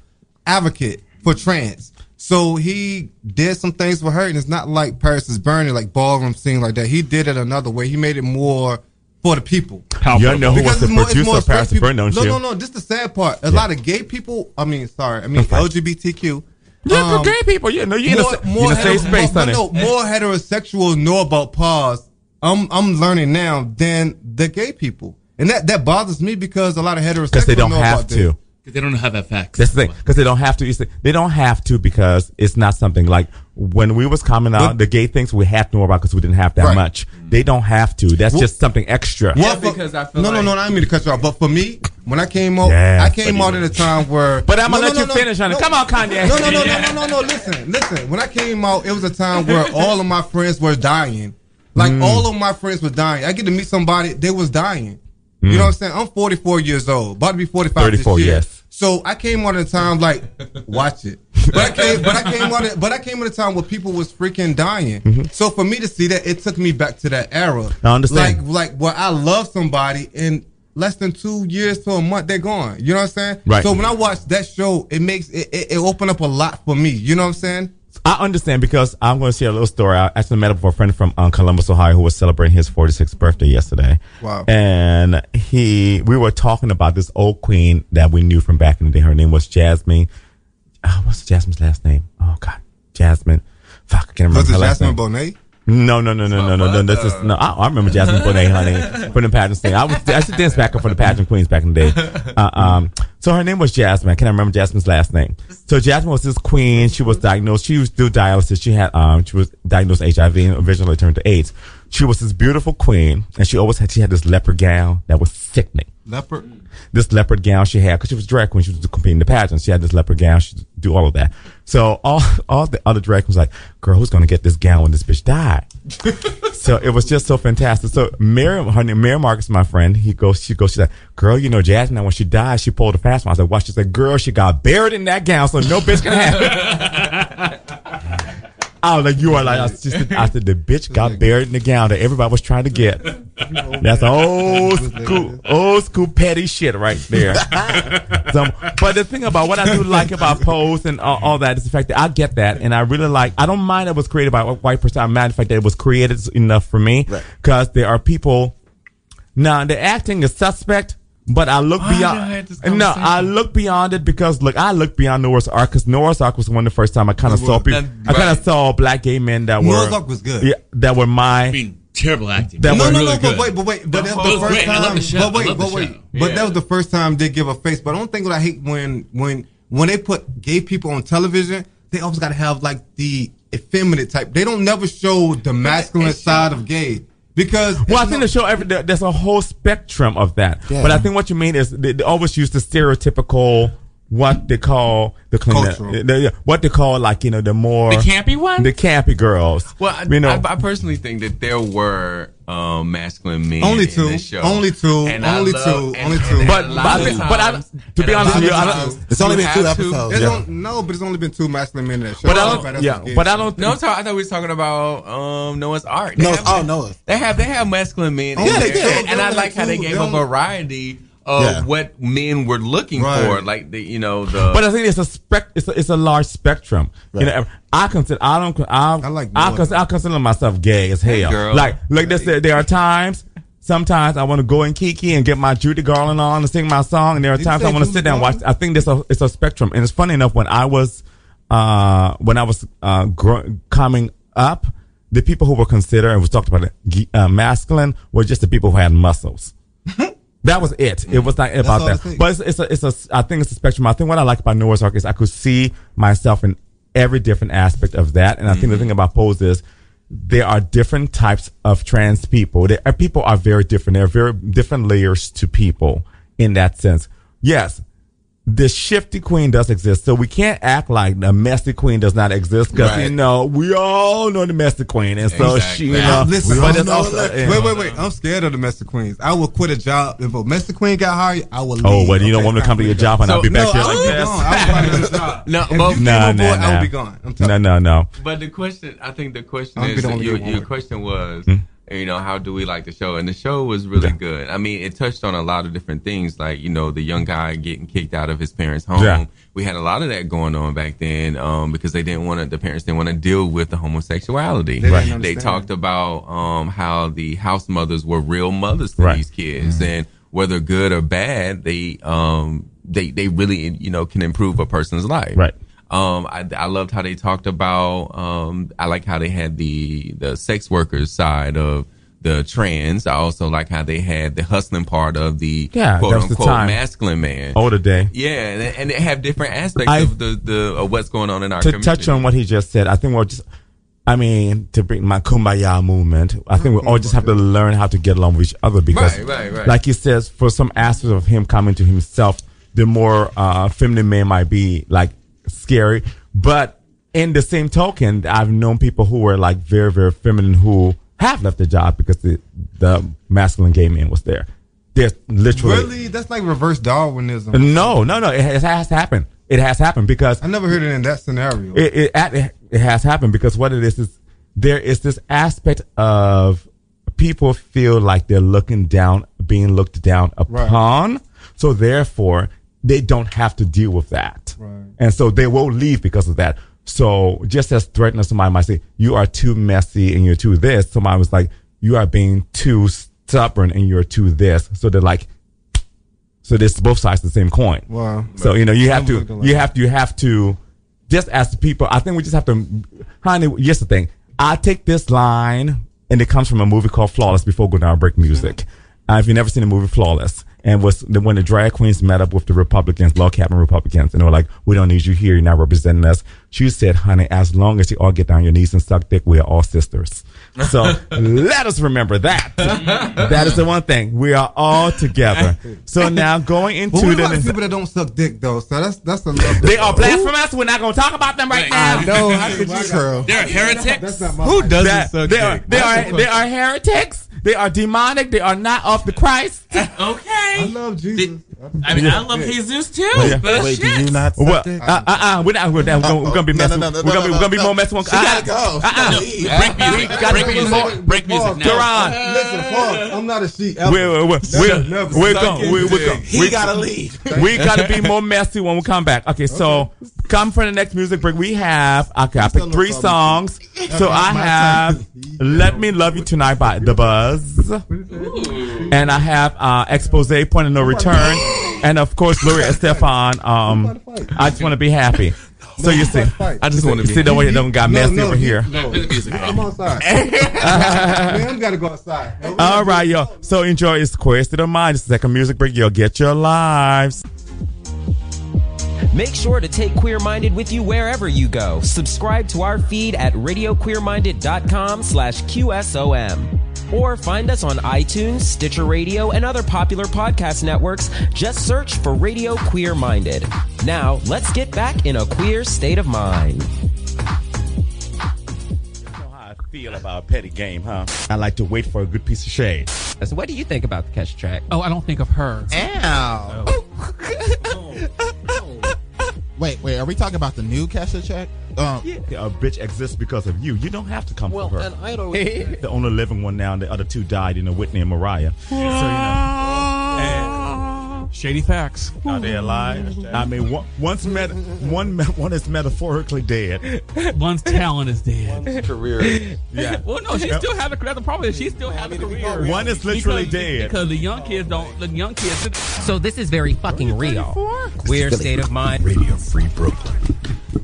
advocate for trans. So he did some things for her, and it's not like Paris is burning, like ballroom scene like that. He did it another way. He made it more for the people. You know who was the it's more- producer of Paris straight Burn, don't people. you? No, no, no. This is the sad part. A lot of gay people. I mean, sorry. I mean LGBTQ. Yeah, um, gay people. You know, you in a, more, you more in a safe space, more, honey. no, more heterosexuals know about pause. I'm I'm learning now than the gay people, and that that bothers me because a lot of heterosexuals Because they don't know have to. this. Because they don't have effects. That's the thing. Because they don't have to. You They don't have to because it's not something like when we was coming out, But- the gay things we had to know about because we didn't have that Right. much. They don't have to. That's Well- just something extra. Yeah, Well, for- because I feel no, like- no, no, I mean to cut you off. But for me, when I came out, Yeah, I came out at a time where. But I'ma No, let no, you no, finish, honey. no. Come on, Kanye. No, no, no, no, no, no, no. Listen, listen. When I came out, it was a time where all of my friends were dying. Like Mm. all of my friends were dying. I get to meet somebody, they was dying. You know what I'm saying? I'm 44 years old, about to be 45 34, this year. yes. So I came on a time like, watch it. But I came, but I came out, at, but I came at a time where people was freaking dying. So for me to see that, it took me back to that era. Mm-hmm. I understand. Like, like where I love somebody in less than two years to a month, they're gone. You know what I'm saying? Right. So when I watch that show, it makes it, it, it open up a lot for me. You know what I'm saying? I understand because I'm going to share a little story. I actually met up with a friend from um, Columbus, Ohio, who was celebrating his 46th birthday yesterday. Wow. And he, we were talking about this old queen that we knew from back in the day. Her name was Jasmine. Uh, what's Jasmine's last name? Oh God, Jasmine. Fuck, I can't remember Was it Jasmine. Bonet? No, no, no, no, no, no, no. This is no. I, I remember Jasmine Bonet, honey, from the pageant scene. I was I used to dance back up for the pageant queens back in the day. Uh, um, so her name was Jasmine. I can't remember Jasmine's last name. So Jasmine was this queen. She was diagnosed. She was through dialysis. She had um, she was diagnosed HIV and eventually turned to AIDS. She was this beautiful queen, and she always had she had this leopard gown that was sickening Leopard. this leopard gown she had because she was drag queen. She was competing in the pageants. She had this leopard gown. She do all of that. So all all the other drag queens like, girl, who's gonna get this gown when this bitch died? so it was just so fantastic. So Mary, her name, Mary Marcus, my friend, he goes, she goes, she's like, girl, you know, Jasmine, when she died, she pulled a fast one. I said, what? She said, girl, she got buried in that gown, so no bitch can have it. I was like, you are like, I, just, I said, the bitch got buried in the gown that everybody was trying to get. That's old school, old school petty shit right there. So, but the thing about what I do like about Pose and all, all that is the fact that I get that, and I really like. I don't mind it was created by a white person. I mind the fact that it was created enough for me because there are people. Now the acting is suspect, but I look Why beyond. I have this no, I look beyond it because look, I look beyond Noah's Ark because Noah's Ark was one of the first time I kind of saw people. That- I kind of saw black gay men that were Noah's Ark was good. Yeah, that were my. I mean, terrible acting. That No, was no, really no, but wait, but wait, but that was the first great. I love time. the show. But I wait, love the but wait, show. but Yeah. that was the first time they give a face. But I don't think what I hate when when when they put gay people on television, they always got to have like the effeminate type. They don't never show the masculine side of gay because Well, I think no- the show every there's a whole spectrum of that. But I think what you mean is they, they always use the stereotypical what they call the, Cultural. the, the- what they call like you know the more The campy one? the campy girls. Well, I, you know, I, I personally think that there were um, masculine men. Only in two. this show. Only two. And Only love- two. and- Only and- two. and But- but lot I but I- to be honest with you, I don't- It's only been two episodes. There's Yeah. on- no, but it's only been two masculine men in that show. but I don't. else Yeah, was gay. but I don't. No, I'm talking, I thought we was talking about um, Noah's Ark. They Noah's- have- oh, Noah's. They have they have masculine men. Oh, in yeah, there. they do. And, and I like how they gave a variety of Yeah. what men were looking Right. for, like the you know the. But I think it's a spec. It's a, it's a large spectrum. You know, I consider. I don't. I, I like I, more. consider, I consider myself gay as hell. girl. Like, like this. There, there are times. Sometimes I want to go in Kiki and get my Judy Garland on and sing my song, and there are Did times I want to sit down and watch. I think there's a it's a spectrum, and it's funny enough when I was uh when I was uh gro- coming up, the people who were considered and was talked about it, uh, masculine were just the people who had muscles. That was it. It was not about that. But it's, it's a, it's a, I think it's a spectrum. I think what I like about Noah's Ark is I could see myself in every different aspect of that. And I think the thing about Pose is there are different types of trans people. There are, people are very different. There are very different layers to people in that sense. Yes, the shifty queen does exist, so we can't act like the messy queen does not exist because you know we all know the messy queen, and so she, you Exactly. know, Listen, but I'm it's no- also, yeah. wait, wait, wait. I'm scared of domestic queens. I will quit a job if a domestic queen got hired. I will. Leave. Oh, well, you don't want me to come to your job and I'll be No, back here I like will be this. gone. I will find another job. No, but- you No, no, I will be gone. I'm No, no, no. But the question, I think the question I'm is, gonna your, your question was, Hmm? You know, how do we like the show? And the show was really good. I mean, it touched on a lot of different things, like you know, the young guy getting kicked out of his parents' home. Yeah. We had a lot of that going on back then, um, because they didn't want to, the parents didn't want to deal with the homosexuality. They didn't They talked about um, how the house mothers were real mothers to Right. these kids, and whether good or bad, they um, they they really you know can improve a person's life. Right. Um, I, I loved how they talked about. Um, I like how they had the the sex workers side of the trans. I also like how they had the hustling part of the Yeah, quote that was the unquote masculine man. Older day. Yeah, and, and they have different aspects I- of the the of what's going on in our to community. touch on what he just said, I think we'll just, I mean, to bring my kumbaya movement, I think we all just have to learn how to get along with each other because, Right, right, right. like he says, for some aspects of him coming to himself, the more uh, feminine man might be like scary. But in the same token, I've known people who were like very, very feminine who have left the job because the, the masculine gay man was there. There's literally. Really, that's like reverse Darwinism. No, no, no. It has, it has happened. It has happened because I never heard it in that scenario. it, it, it, it has happened because what it is is there is this aspect of people feel like they're looking down, being looked down upon. So therefore, they don't have to deal with that. Right. And so they will leave because of that. So just as threatening somebody might say, you are too messy and you're too this, somebody was like, you are being too stubborn and you're too this. So they're like, so this both sides of the same coin. Wow. So you know you have to you have to you have to just as the people. I think we just have to, honey. Here's the thing. I take this line, and it comes from a movie called Flawless. Before Go Down Break Music. Uh, if you've never seen the movie Flawless, and was the, when the drag queens met up with the Republicans, log cabin Republicans, and they were like, "We don't need you here. You're not representing us." She said, "Honey, as long as you all get down your knees and suck dick, we are all sisters." So let us remember that. that is the one thing. We are all together. So now going into But what the the people that don't suck dick though? So that's that's another. they are blasphemous. We're not going to talk about them right now. I know. How could you? Girl. They're heretics. That's not my. Who doesn't That- suck they are dick? they That's are the they are heretics. They are demonic. They are not of the Christ. I love Jesus. I mean, I love Jesus too. Yeah. But Wait, shit. do you not suck Well, dick? uh, uh, uh, we're not. We're, not, we're, gonna, we're gonna be No, messing. no, no, no, we're gonna be, no, we're gonna be no. more messing. She gotta go. She gotta. Break music. Gotta Break be music. Break music now. Quran. Listen, pause. I'm not a sheep. ever. We're we're we're, we're going. We're, we're going. He we gotta leave. we gotta be more messy when we come back. Okay, so come for the next music break. We have okay, I picked three songs. So I have "Let Me Love You Tonight" by The Buzz, and I have uh, "Expose Point of No Return," and of course Gloria Estefan. Um, I just want to be happy. So you see, I just want to see the way it don't got No, messy no, over you- here. No, Play the music, I'm outside. Man, gotta go outside. All right, yo. So enjoy. It's Queer State of Mind. It's like a music break. Yo, get your lives. Make sure to take Queer Minded with you wherever you go. Subscribe to our feed at radioqueerminded.com slash QSOM. Or find us on iTunes, Stitcher Radio, and other popular podcast networks. Just search for Radio Queer Minded. Now, let's get back in a queer state of mind. You know how I feel about petty game, huh? I like to wait for a good piece of shade. So what do you think about the Catch Track? Oh, I don't think of her. Ow. Oh. Oh. Wait, wait. Are we talking about the new Kesha check? Um, A bitch exists because of you. You don't have to come Well, for her. and I don't. the only living one now, and the other two died, you know, Whitney and Mariah. So, you know, Shady facts. are they alive? I mean, one, one's met, one, one is metaphorically dead. One's talent is dead. career. Yeah. Well, no, she still have a career. The problem is she still has a career. One is literally because, dead. because the young kids don't. The young kids. So this is very fucking real. Queer state of mind. Radio Free Brooklyn.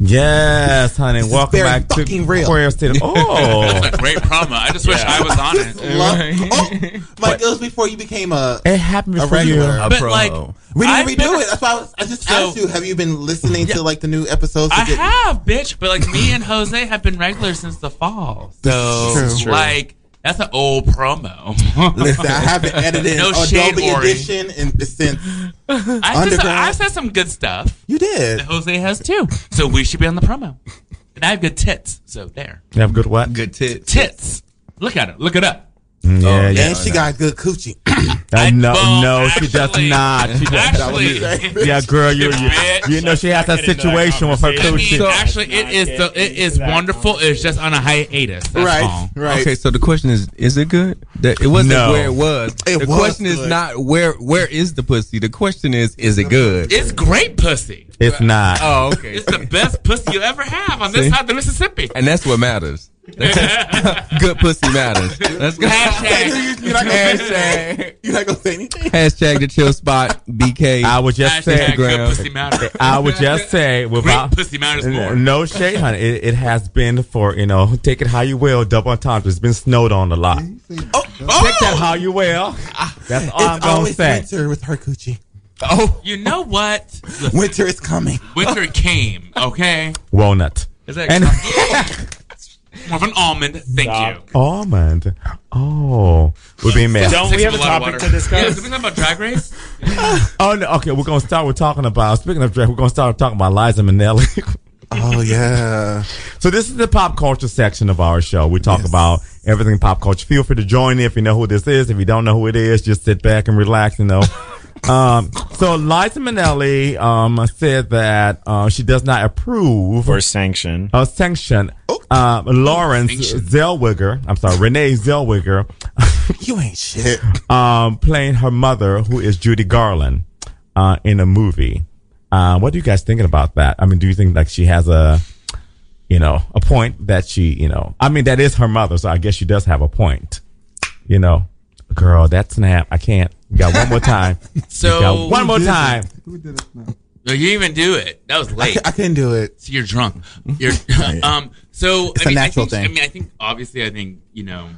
Yes, honey. Welcome back to fucking real. Queer City. Oh, That's a great promo. I just wish I was on it. Love- oh, Mike, it was before you became a. it happened A before you. regular. A But pro. like, We need I've to redo been- it. That's why I, was, I just So- asked you. Have you been listening to like the new episodes? to I get- have, bitch. But like me and Jose have been regular since the fall. So This is true. like that's an old promo. Listen, I haven't edited No Adobe shade, Edition in, since I said, some, I said some good stuff. you did. Jose has too. So we should be on the promo. And I have good tits. So there. You have good what? Good tits. Tits. Look at it. Look it up. Mm, Yeah, yeah. And she got good coochie. I know, well, no, she does actually- not. She does Actually, Yeah, girl, you, you, Bitch. you know she has that situation with her I mean, coochie. actually, it is the, it is wonderful. It's just on a hiatus. That's right, all. right. Okay, so the question is: Is it good? That it wasn't No. where it was. It the was question is not where where is the pussy. The question is: Is it good? It's great pussy. It's not. Oh, okay. It's the best pussy you ever have on this See? side of the Mississippi. and that's what matters. good pussy matters. Let's go. Hashtag, You're not gonna say Hashtag, You're not gonna say anything. hashtag the chill spot BK. I would just say, hashtag good pussy matter. I would just say, without Great pussy matters more. no shade, honey. It, it has been for you know, take it how you will. Double entendre. It's been snowed on a lot. Oh, oh, Take that how you will. Ah, That's all I'm it's gonna always say. winter with her coochie. oh, You know what? Listen, Winter is coming. winter came, okay? Walnut. is that And More of an almond. Thank you. almond. Oh, we're being mad. Don't we have a Takes lot of topic water. to discuss? Yeah, did we talk about drag race? Oh no. Okay, we're gonna start with talking about. Speaking of drag, we're gonna start talking about Liza Minnelli. Oh yeah. So this is the pop culture section of our show. We talk about everything pop culture. Feel free to join in if you know who this is. If you don't know who it is, just sit back and relax. You know. um, so Liza Minnelli um, said that uh, she does not approve Or sanction. or sanction uh, Lawrence Sanction. Zellweger. I'm sorry, Renee Zellweger, You ain't shit. um, playing her mother, who is Judy Garland, uh, in a movie. Uh, what are you guys thinking about that? I mean, do you think like she has a, you know, a point that she, you know, I mean, that is her mother, so I guess she does have a point. You know, girl, that snap, I can't. You got one more time. You So got one more time. No, you didn't even do it. That was late. I couldn't do it. So you're drunk. You're um. So It's I a mean, natural I think, thing. I mean, I think obviously, I think you know,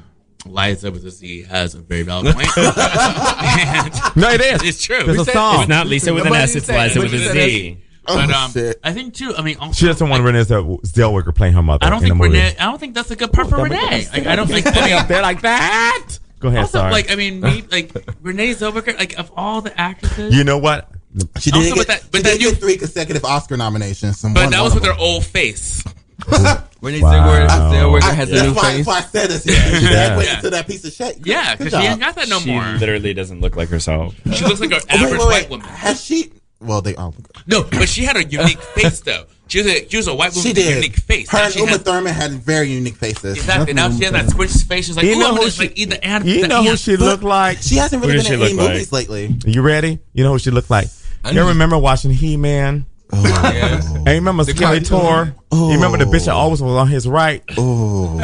Liza with a Z has a very valid point. and No, it is. it's true. There's a song. It's not Lisa with an S, it's Liza with a Z. But Oh, um, shit. I think too. I mean, also, She doesn't want Renee Zellweger playing her mother. I don't in think a movie. Renee. I don't think that's a good part for Renee. Like, I don't think. I mean, up there like that. Go ahead, also, sorry. like I mean, me, like Renee Zellweger, like of all the actresses, you know what? She Also did with that- but she that did you- get three consecutive Oscar nominations. and but won that was with her old face. When Wow. Zellweger, Zellweger has a that's, new why, face. that's why I said this. She yeah. Yeah. to that piece of shit. Yeah, because she job. ain't got that no She more. She literally doesn't look like herself. She looks like an Oh, wait, average wait, wait. white woman. Has she? Well, they all. No, but she had a unique face though. She was a she was a white woman She with a unique face. Her Now and Uma has- Thurman had very unique faces. Exactly. Now she has that squished face. She's like, You oh, know who she- like eat the ant. You know who she looked like? She hasn't really been in any look like? movies lately. You ready? You know who she looked like? I You remember watching He Man? Oh, yes. And you remember Skelly cartoon. Tor? You remember the oh. bitch that always was on his right? Oh.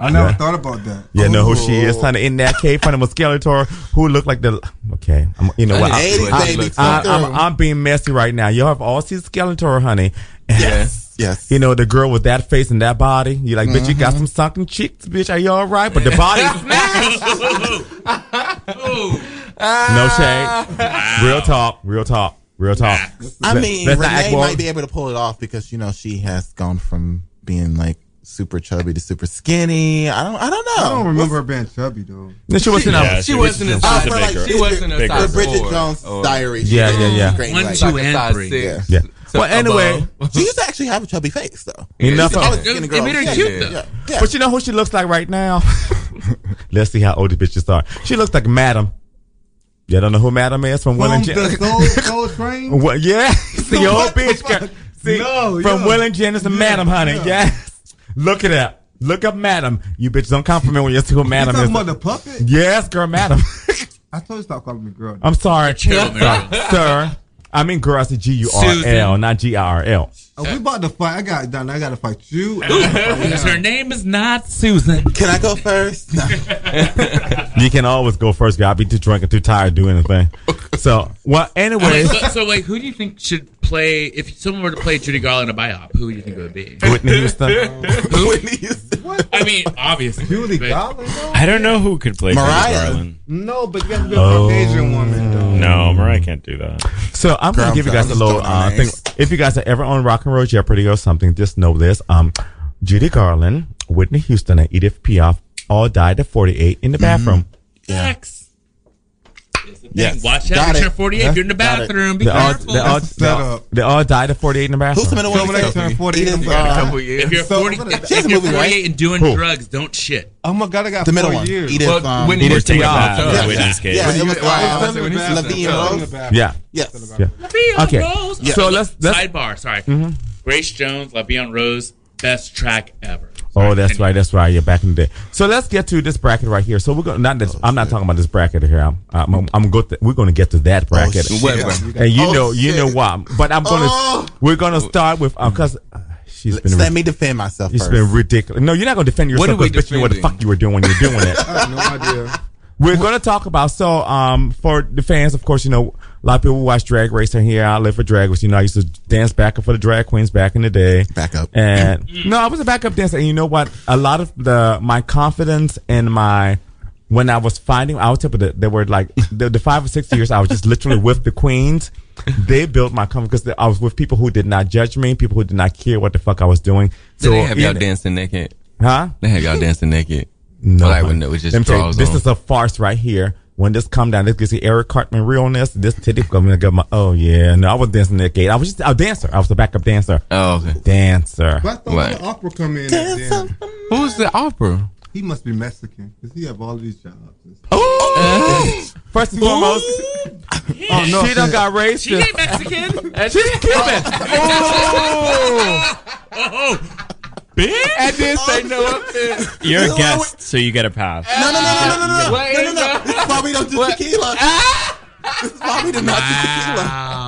I never thought about that. You know who she is, honey. In that cave, honey, with Skeletor, who looked like the. Okay, I'm, you know what? I I, didn't Eighties, I- baby. I- come I, I'm. I'm being messy right now. Y'all have all seen Skeletor, honey. yes, yes. You know the girl with that face and that body. You like, bitch, you got Mm-hmm. some sunken cheeks, bitch. Are you all right? But the body smashed. No shade. Real talk. Real talk. Real talk. I Let- mean, let's not act Renee might be able to pull it off because you know she has gone from being like super chubby to super skinny. I don't. I don't know. I don't remember her being chubby though. No, she wasn't. Yeah, a, She wasn't a size. a like girl. She wasn't a Bigger. size For Bridget four Jones' or- Diary. she Yeah, was yeah, yeah. great, One, like- two, like a and size three. six. Yeah. So Well, anyway. She used to actually have a chubby face though. enough. Of, it- skinny it made her Yeah, cute yeah, though. Yeah, yeah. but you know who she looks like right now? Let's see how old the bitches are. She looks like Madam. You don't know who Madam is from Will From and the Jennings? Soul, Soul Train. What? Yeah, see your old bitch. girl. See, No, from yeah. Will and Jennings and Yeah, Madam, honey. yeah. Yes, look it up. Look up Madam. You bitches don't compliment when you see who You Madam talking is. about the puppet? Yes, girl, Madam. I told you stop calling me girl. I'm sorry, Chill, man. sir. I mean, girl, I said G U R L, not G I R L. Oh, we about to fight. I got it done. I got to fight you. Because her name is not Susan. Can I go first? No. You can always go first, girl. I'll be too drunk and too tired to do anything. So, well, anyway, so, so, like, who do you think should play if someone were to play Judy Garland in a biop? Who do you think it would be? Whitney Houston. Whitney Houston. I mean, obviously, Judy but- Garland? though? I don't know who could play Mariah. Judy Garland. No, but you have to be a Caucasian woman, though. No, Mariah can't do that. So I'm Girl, gonna give you guys a I'm little uh, throwing thing. If you guys are ever on Rock and Roll Jeopardy or something, just know this: um, Judy Garland, Whitney Houston, and Edith Piaf all died at 48 in the bathroom. X. It's the thing. Yes. Watch out. Got 48. Uh-huh. You're in the bathroom. Be careful. They, all, they, all, died at 48 in the bathroom. Who's the middle one? Someone turned 48 in the bathroom. If you're 40, if, you're 48 and doing Who? drugs, don't shit. Oh my God, I got the middle one. Years. Edith, well, um, Whitney Edith Piaf. Yeah, yeah, it was La Vie en Rose. Yeah, yes, yeah. La Vie en Rose. So let's sidebar. Sorry, mm-hmm. Grace Jones, La Vie en Rose, best track ever. Oh, that's continue. right. That's right. Yeah, back in the day. So let's get to this bracket right here. So we're going to not this. I'm not talking about this bracket here. I'm, I'm, I'm go we're going to get to that bracket. shit. And you Oh, know, you know shit. what? But I'm going to. Oh. We're going to start with because uh, she's been. Let me defend myself It's first. been ridiculous. No, you're not going to defend yourself What are we because bitch, you know what the fuck you were doing when you were doing it. I have no idea. We're going to talk about so um for the fans, of course, you know a lot of people watch Drag Race and here. I live for Drag Race. You know, I used to dance backup for the drag queens back in the day. Backup. And no, I was a backup dancer. And you know what? A lot of the my confidence and my when I was finding, I was tell you that there were like the, the five or six years I was just literally with the queens. They built my confidence because I was with people who did not judge me, people who did not care what the fuck I was doing. So they have y'all dancing naked. huh? They have y'all dancing naked. No, like when it was just Let me tell you, this on. is a farce right here. When this come down, this gives you Eric Cartman realness. This titty coming to get my. Oh yeah, no, I was dancing naked. I was just a dancer. I was a backup dancer. Oh, okay. Dancer. But I thought Right. the opera come in. at. Who's the opera? He must be Mexican because he have all these jobs. First and foremost, Oh no, she done got raised. She ain't Mexican. She's Cuban. oh, oh, bitch. I did say no offense. You're a guest, so you get a pass. No, no, no, no, no, no, no, Wait, no, no, no. Why we don't do tequila. Why we do not do tequila.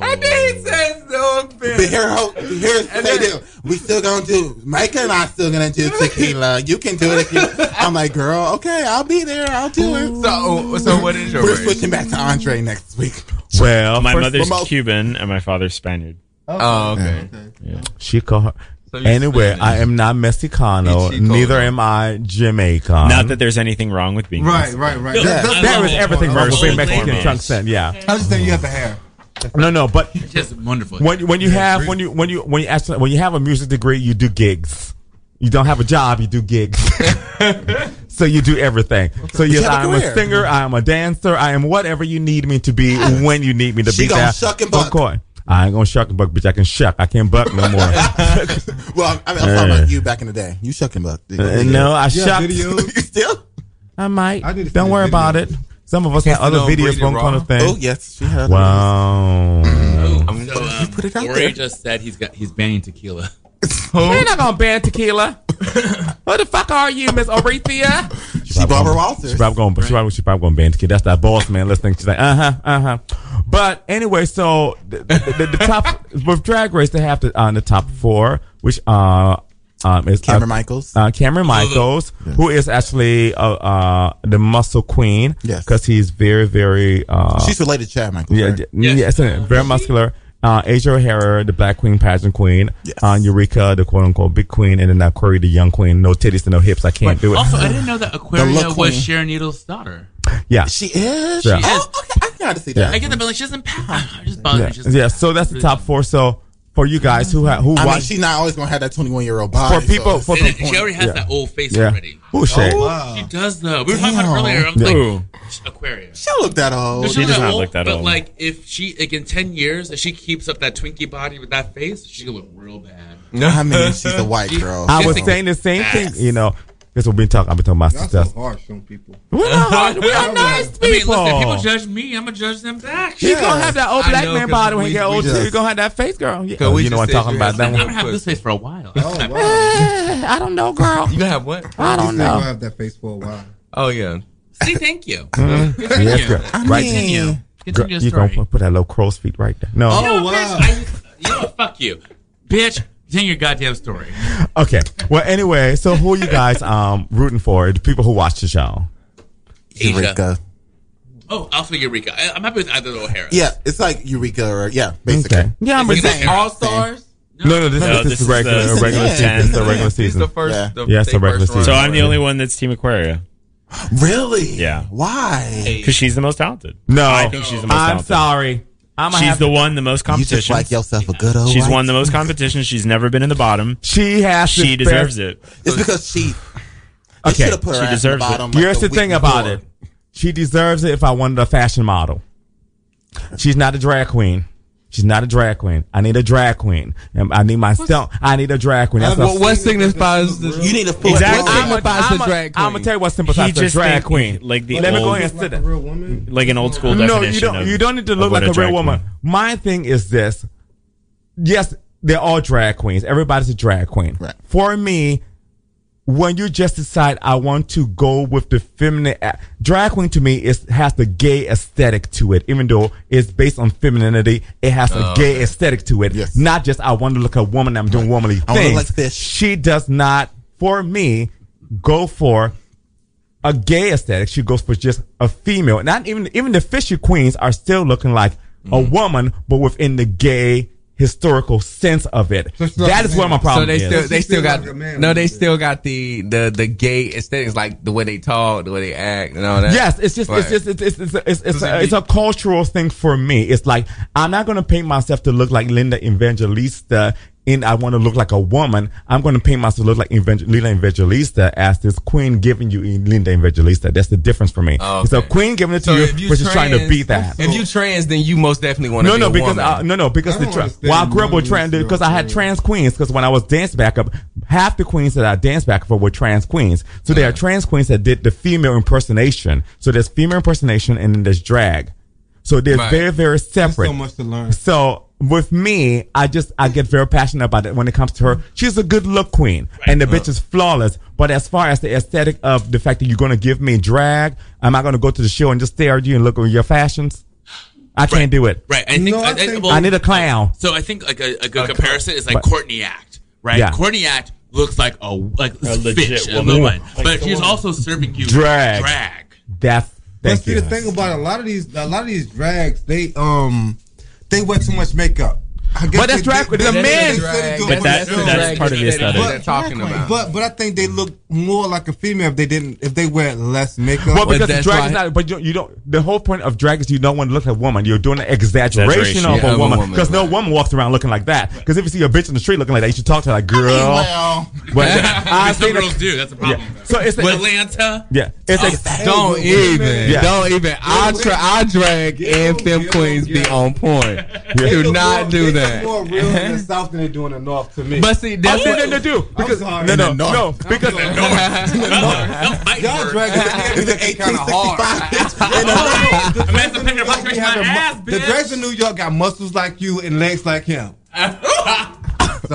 I didn't say no offense. But here, hope, here's and they. We still gonna do. Micah and I still gonna do tequila. You can do it. if You, I'm like, girl, okay, I'll be there. I'll do it. So, so what is your? We're switching back to Andre next week. Well, my mother's. Cuban and my father's Spaniard. Oh, okay. Yeah. okay. Yeah. She call her. So you're Anyway, Spanish. I am not Mexicano. Chico. Neither am I Jamaican. Not that there's anything wrong with being Right, Mexican. right, right. Yeah. That- that's there the is whole everything wrong with being Mexican foremost. trunk scent. Yeah. I was just saying you have the hair. No, no, but just wonderful. when when you have when you when you when you actually when you have a music degree, you do gigs. You don't have a job, you do gigs. so you do everything. So yes, have a I am a career. singer, I am a dancer, I am whatever you need me to be when you need me to She be. gonna there. shuck and Of buck. Course. I ain't gonna shuck and buck, bitch. I can shuck. I can't buck no more. Well, I mean, I'm talking about you back in the day. You shucking buck. Uh, no, I You have you still? I might. I Don't worry about it. Some of us have other videos Breeding going Raw? kind of thing. Oh yes, she had. Wow. I'm so, um, put it out Ori there. just said he's got he's banning tequila. You're not gonna ban tequila. what the fuck are you, Miss Orethia? She Barbara Walters. She probably going. She probably, she probably going to ban tequila. That's that boss man listening. She's like, uh huh, uh huh. But anyway, so the, the, the, the top with Drag Race, they have to on the top four, which uh um is Kameron uh, Michaels. uh, Kameron Michaels, who is actually uh, uh the muscle queen. Yes. because he's very very uh She's related to Chad Michaels. yeah, right? yeah, yes, uh, very muscular. Uh, Asia O'Hara, the black queen, pageant queen. Yes. Uh, Eureka, the quote unquote big queen, and then Corey, the young queen. No titties and no hips. I can't do it. Also, I didn't know that Aquaria was. Sharon Needles' daughter. yeah. She is. Yeah. Oh, okay. I can kind of see that. I get that, but like she doesn't pass. I just bothers Yeah. me. She doesn't yeah. So that's the top four. So for you guys who ha- who I mean, she's not always gonna have that 21 year old body. for people so for And people, she already has yeah. that old face yeah. already. Who Shay? Oh, wow. She does though. We were talking about Damn. it earlier. I'm Yeah. Like Aquaria. she don't look that old. She She's does not not old, look that but old. like if she like in ten years, if she keeps up that Twinkie body with that face, she gonna look real bad. No, I mean, she's a white girl. I was saying the same thing. You know, this what we been talking. I've been talking about Y'all so stuff. harsh on people. We're not hard. We are nice I mean, people. listen, people judge me. I'm gonna judge them back. He's gonna have that old I black know, man 'cause body when he we- get old too. just- You're gonna have that face, girl. Yeah. 'Cause we you know what I'm talking about? had That I'm one. gonna have this face for a while. Oh wow. I don't know, girl. You gonna have what? I don't said know. gonna have that face for a while. Oh yeah. See, thank you. Mm-hmm. Yes, girl. Right. Continue. Girl, Continue you story. gonna put that little crow's feet right there? No. Oh No, wow. bitch, I, you know? Fuck you, bitch. Continue your goddamn story. Okay. Well, anyway, so who are you guys um rooting for? The people who watch the show. Asia. Eureka. Oh, I'll say Eureka. I, I'm happy with either O'Hara. Yeah, it's like Eureka or yeah, basically. Okay. Yeah, I'm Is with it. All stars. No, no, this, No, is, this, this is is regular, the- a regular yeah, season. It's a regular This is season. the first. Yeah. The, Yeah, it's the regular first run. So. I'm the only one that's Team Aquaria Really? Yeah. Why? because she's the most talented. No, I think she's the most I'm talented. sorry. I'm She's the to- one the most competition. You just competition. like yourself a good old. She's won the most competition. She's never been in the bottom. She has. She the deserves best- it. It's because she. Okay, put her she ass the deserves it. like, Here's the week thing about before. it. She deserves it if I wanted a fashion model. She's not a drag queen. She's not a drag queen. I need a drag queen. Um, I need my stump. I need a drag queen. That's um, a- What, what signifies the? You need a full Exactly. What I'm signifies the drag queen? I'm gonna tell you what He sympathizes the drag think- queen. like the Let me go ahead and sit Like a there. real woman. Like an old school No, definition. you don't. of- you don't need to look like a drag real woman. queen- My thing is this. Yes, they're all drag queens. Everybody's a drag queen. Right. For me, when you just decide I want to go with the feminine drag queen to me is has the gay aesthetic to it. Even though it's based on femininity, it has a gay aesthetic to it. Yes. Not just I want to look like a woman. I'm doing womanly I wanna look things. like fish. She does not. For me, go for a gay aesthetic. She goes for just a female. Not even even the fishy queens are still looking like a Mm. woman, but within the gay historical sense of it. So she's like that a is where man. my So problem they is. still they still still got like no they it. still got the the the gay aesthetics like the way they talk the way they act and all that. Yes, it's just, Right. it's just, it's, it's, it's, it's, it's, a, it's a cultural thing for me. It's like, I'm not going to paint myself to look like Linda Evangelista and I want to look like a woman. I'm going to paint myself look like Evangel- Linda Evangelista as this queen giving you Linda Evangelista. That's the difference for me. Oh, It's a queen giving it to So you, if you but she's trying to trans- beat that. If you trans, then you most definitely want to No, be no, a because woman. uh, no, no, because I the tra- understand while I grew up with trans, because I had trans. trans queens. Because when I was dance backup, half the queens that I danced backup for were trans queens. So there are trans queens that did the female impersonation. So there's female impersonation and then there's drag. So they're Right. very, very There's separate. so much to learn. So with me, I just I get very passionate about it when it comes to her. She's a good look queen, and the bitch is flawless. But as far as the aesthetic of the fact that you're going to give me drag, am I going to go to the show and just stare at you and look at your fashions? I can't do it. Right. I think, No, I I, think- well, I need a clown. So I think like a, a good comparison is like But- Courtney Act, right? Yeah. Courtney Act looks like a like A a legit fish, a woman. woman, Like but she's woman. also serving you Drag. drag. That's But see, you. the thing about a lot of these, a lot of these drags, they um, they wear too much makeup. I guess But that's they- drag- the they- man- they couldn't do But it that's- themselves. that's part of the aesthetic. What they're talking about. But but I think they look more like a female if they didn't if they wear less makeup. Well, But because that's drag why- is not. But you, you don't. The whole point of drag is you don't want to look like a woman. You're doing an exaggeration, Exaggeration, of yeah, a woman woman, because no woman walks around looking like that. Because if you see a bitch in the street looking like that, you should talk to her like, girl. Well, But I I some think girls do. That's the problem. Yeah. So it's, With Atlanta. yeah. It's a, oh, Don't even, wait, don't even. I tra- our drag and them, fem queens be on point. Do not do that. Look more real in the uh-huh. south than they do in the north to me. But see, Oh, that's no, what no, no, do because sorry. no, no, In the no, north. because y'all drag it kind of hard. Amanda Picker, my We my have a mu- the bitch. drags in New York got muscles like you and legs like him. so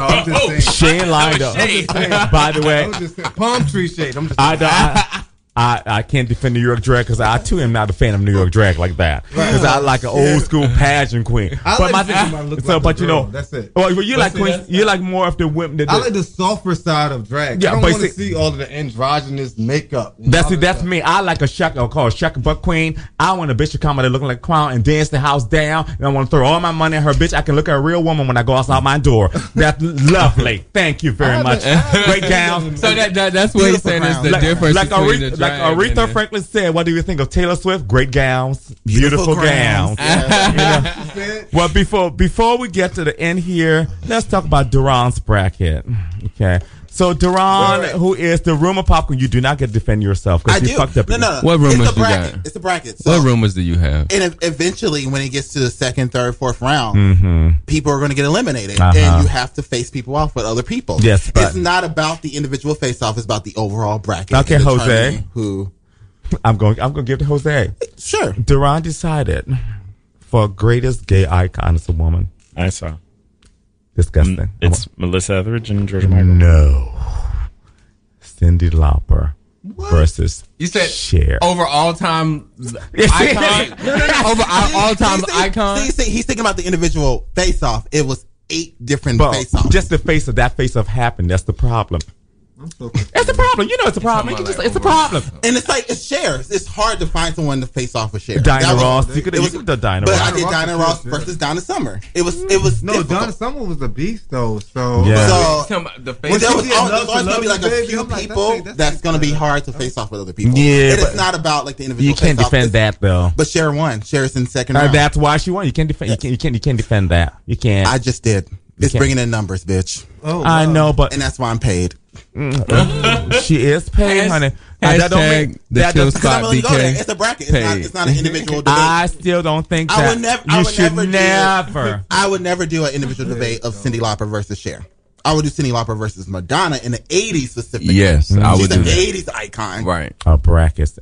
I'm just oh, saying. Shane lined up. shade. By the way, I'm just saying. Palm tree shade. I'm just I, I, I, I can't defend New York drag because I too am not a fan of New York drag like that. Because I like an old school pageant queen. I but like my to think look so, like but you know, That's it. Well, you like see, queens. that's- You like more of the women. The, I like the softer side of drag. Yeah, I don't but want to see- see all of the androgynous makeup. That's it. That's stuff. me. I like a shuck. I'll call a shuck buck queen. I want a bitch to come out looking like a clown and dance the house down. And I want to throw all my money at her bitch. I can look at a real woman when I go outside my door. That's lovely. Thank you very much. Great gown. So that, that that's what he's Beautiful saying is the crown. difference like between Aretha, the like Aretha and Franklin said, what do you think of Taylor Swift? Great gowns, beautiful, Beautiful gowns. gowns. You know? Well, before before we get to the end here, let's talk about Duran's bracket. Okay. So Duran, Wait, wait. who is the rumor popcorn, you do not get to defend yourself because you do. fucked up. No, no, no. What rumors it's a you bracket. got? It's a bracket. So, What rumors do you have? And eventually, when it gets to the second, third, fourth round, people are going to get eliminated, Mm-hmm. Uh-huh. and you have to face people off with other people. Yes, but- it's not about the individual face-off; it's about the overall bracket. Okay, and Jose. Who? I'm going. I'm going to give it to Jose. Sure. Duran decided for greatest gay icon is a woman. I saw. Disgusting. It's Melissa Etheridge and Georgia Michael. no. Cyndi Lauper versus You said Cher. over all time icon. over all time See, see, icon. See, see, he's thinking about the individual face-off. It was eight different face-offs. just the face of that face of happened. That's the problem. It's a problem. You know it's a problem. You just, it's a problem. And it's like it's shares. It's hard to find someone to face off with shares. Dinah That was- Ross. You could it you was- could do Dinah But Ross. I did Ross Diana Ross versus Donna Summer. It was it was No, difficult. Donna Summer was a beast though. So Yeah. So Talking about the Well, face. there was She did always, there's always gonna be like a Baby. few like, people that's- that's that's gonna be hard to face off with other people. Yeah, it but is not about like the individual. You can't defend that though. But Cher won. Cher's in second Uh, round. that's why she won. You can't defend. You can't. You can't. You can't defend that. You can't. I just did. It's bringing in numbers, bitch, Oh, I know, but and that's why I'm paid. Mm. she is paid, honey. And that don't Hashtag mean- the that chill does- Because I'm spot willing to go there. DK. It's a bracket. It's not. It's not an individual debate. I still don't think I would never. you I would should never. never. Do, I would never do an individual debate of Cyndi Lauper versus Cher. I would do Cyndi Lauper versus Madonna in the '80s specifically. Yes, I She's would do an that. '80s icon. Right. A bracket.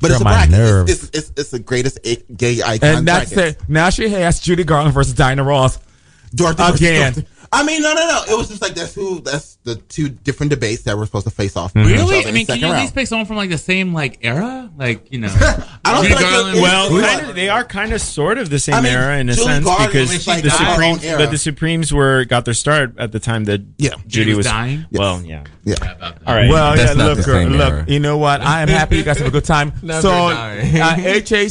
But it's a my bracket. It's, it's, it's, it's the greatest gay icon. and that's bracket. it. Now she has Judy Garland versus Diana Ross. Dorothy versus Again. Dorothy. I mean, no, no, no. It was just like that's who. That's the two different debates that were supposed to face off. with each Really? I mean, the can you second at least pick someone from like the same like era? Like you know, I don't Judy feel like Well, kind of, they are kind of sort of the same I mean, era in a Julie sense Garland because was like the Supremes, but the Supremes were got their start at the time that Yeah. Judy was was dying? Well, yeah. Yeah. All right. Well, That's yeah, look, girl, look. You know what? I am happy you guys have a good time. Never so, dying. HAC, HAC.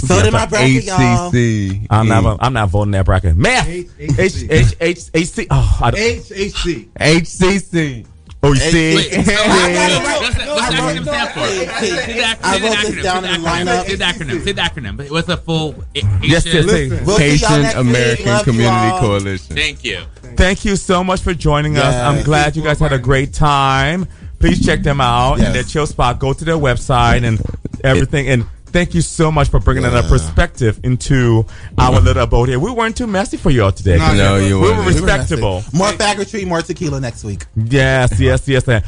So did my bracket, y'all. HCC. I'm not. I'm not voting that bracket. Math. H HHC. H H H C. Oh, I don't, HHC. HCC. oh, you see. Wait, I got it right. What's the, what's the acronym stand for? Hey, Say the I wrote this acronym, down say in the the acronym, lineup. Say the acronym. Say the acronym. But What's the full? Yes, yes, Haitian- yes. We'll see y'all Haitian next week. American Love you Community all. Coalition. Thank you. Thank you so much for joining us. I'm glad you guys had a great time. Please check them out Yes. and their chill spot. Go to their website and everything. And thank you so much for bringing another perspective into our little abode here. We weren't too messy for you all today. No, No, you we were weren't. respectable. More faggotry, more tequila next week. Yes, yes, yes. And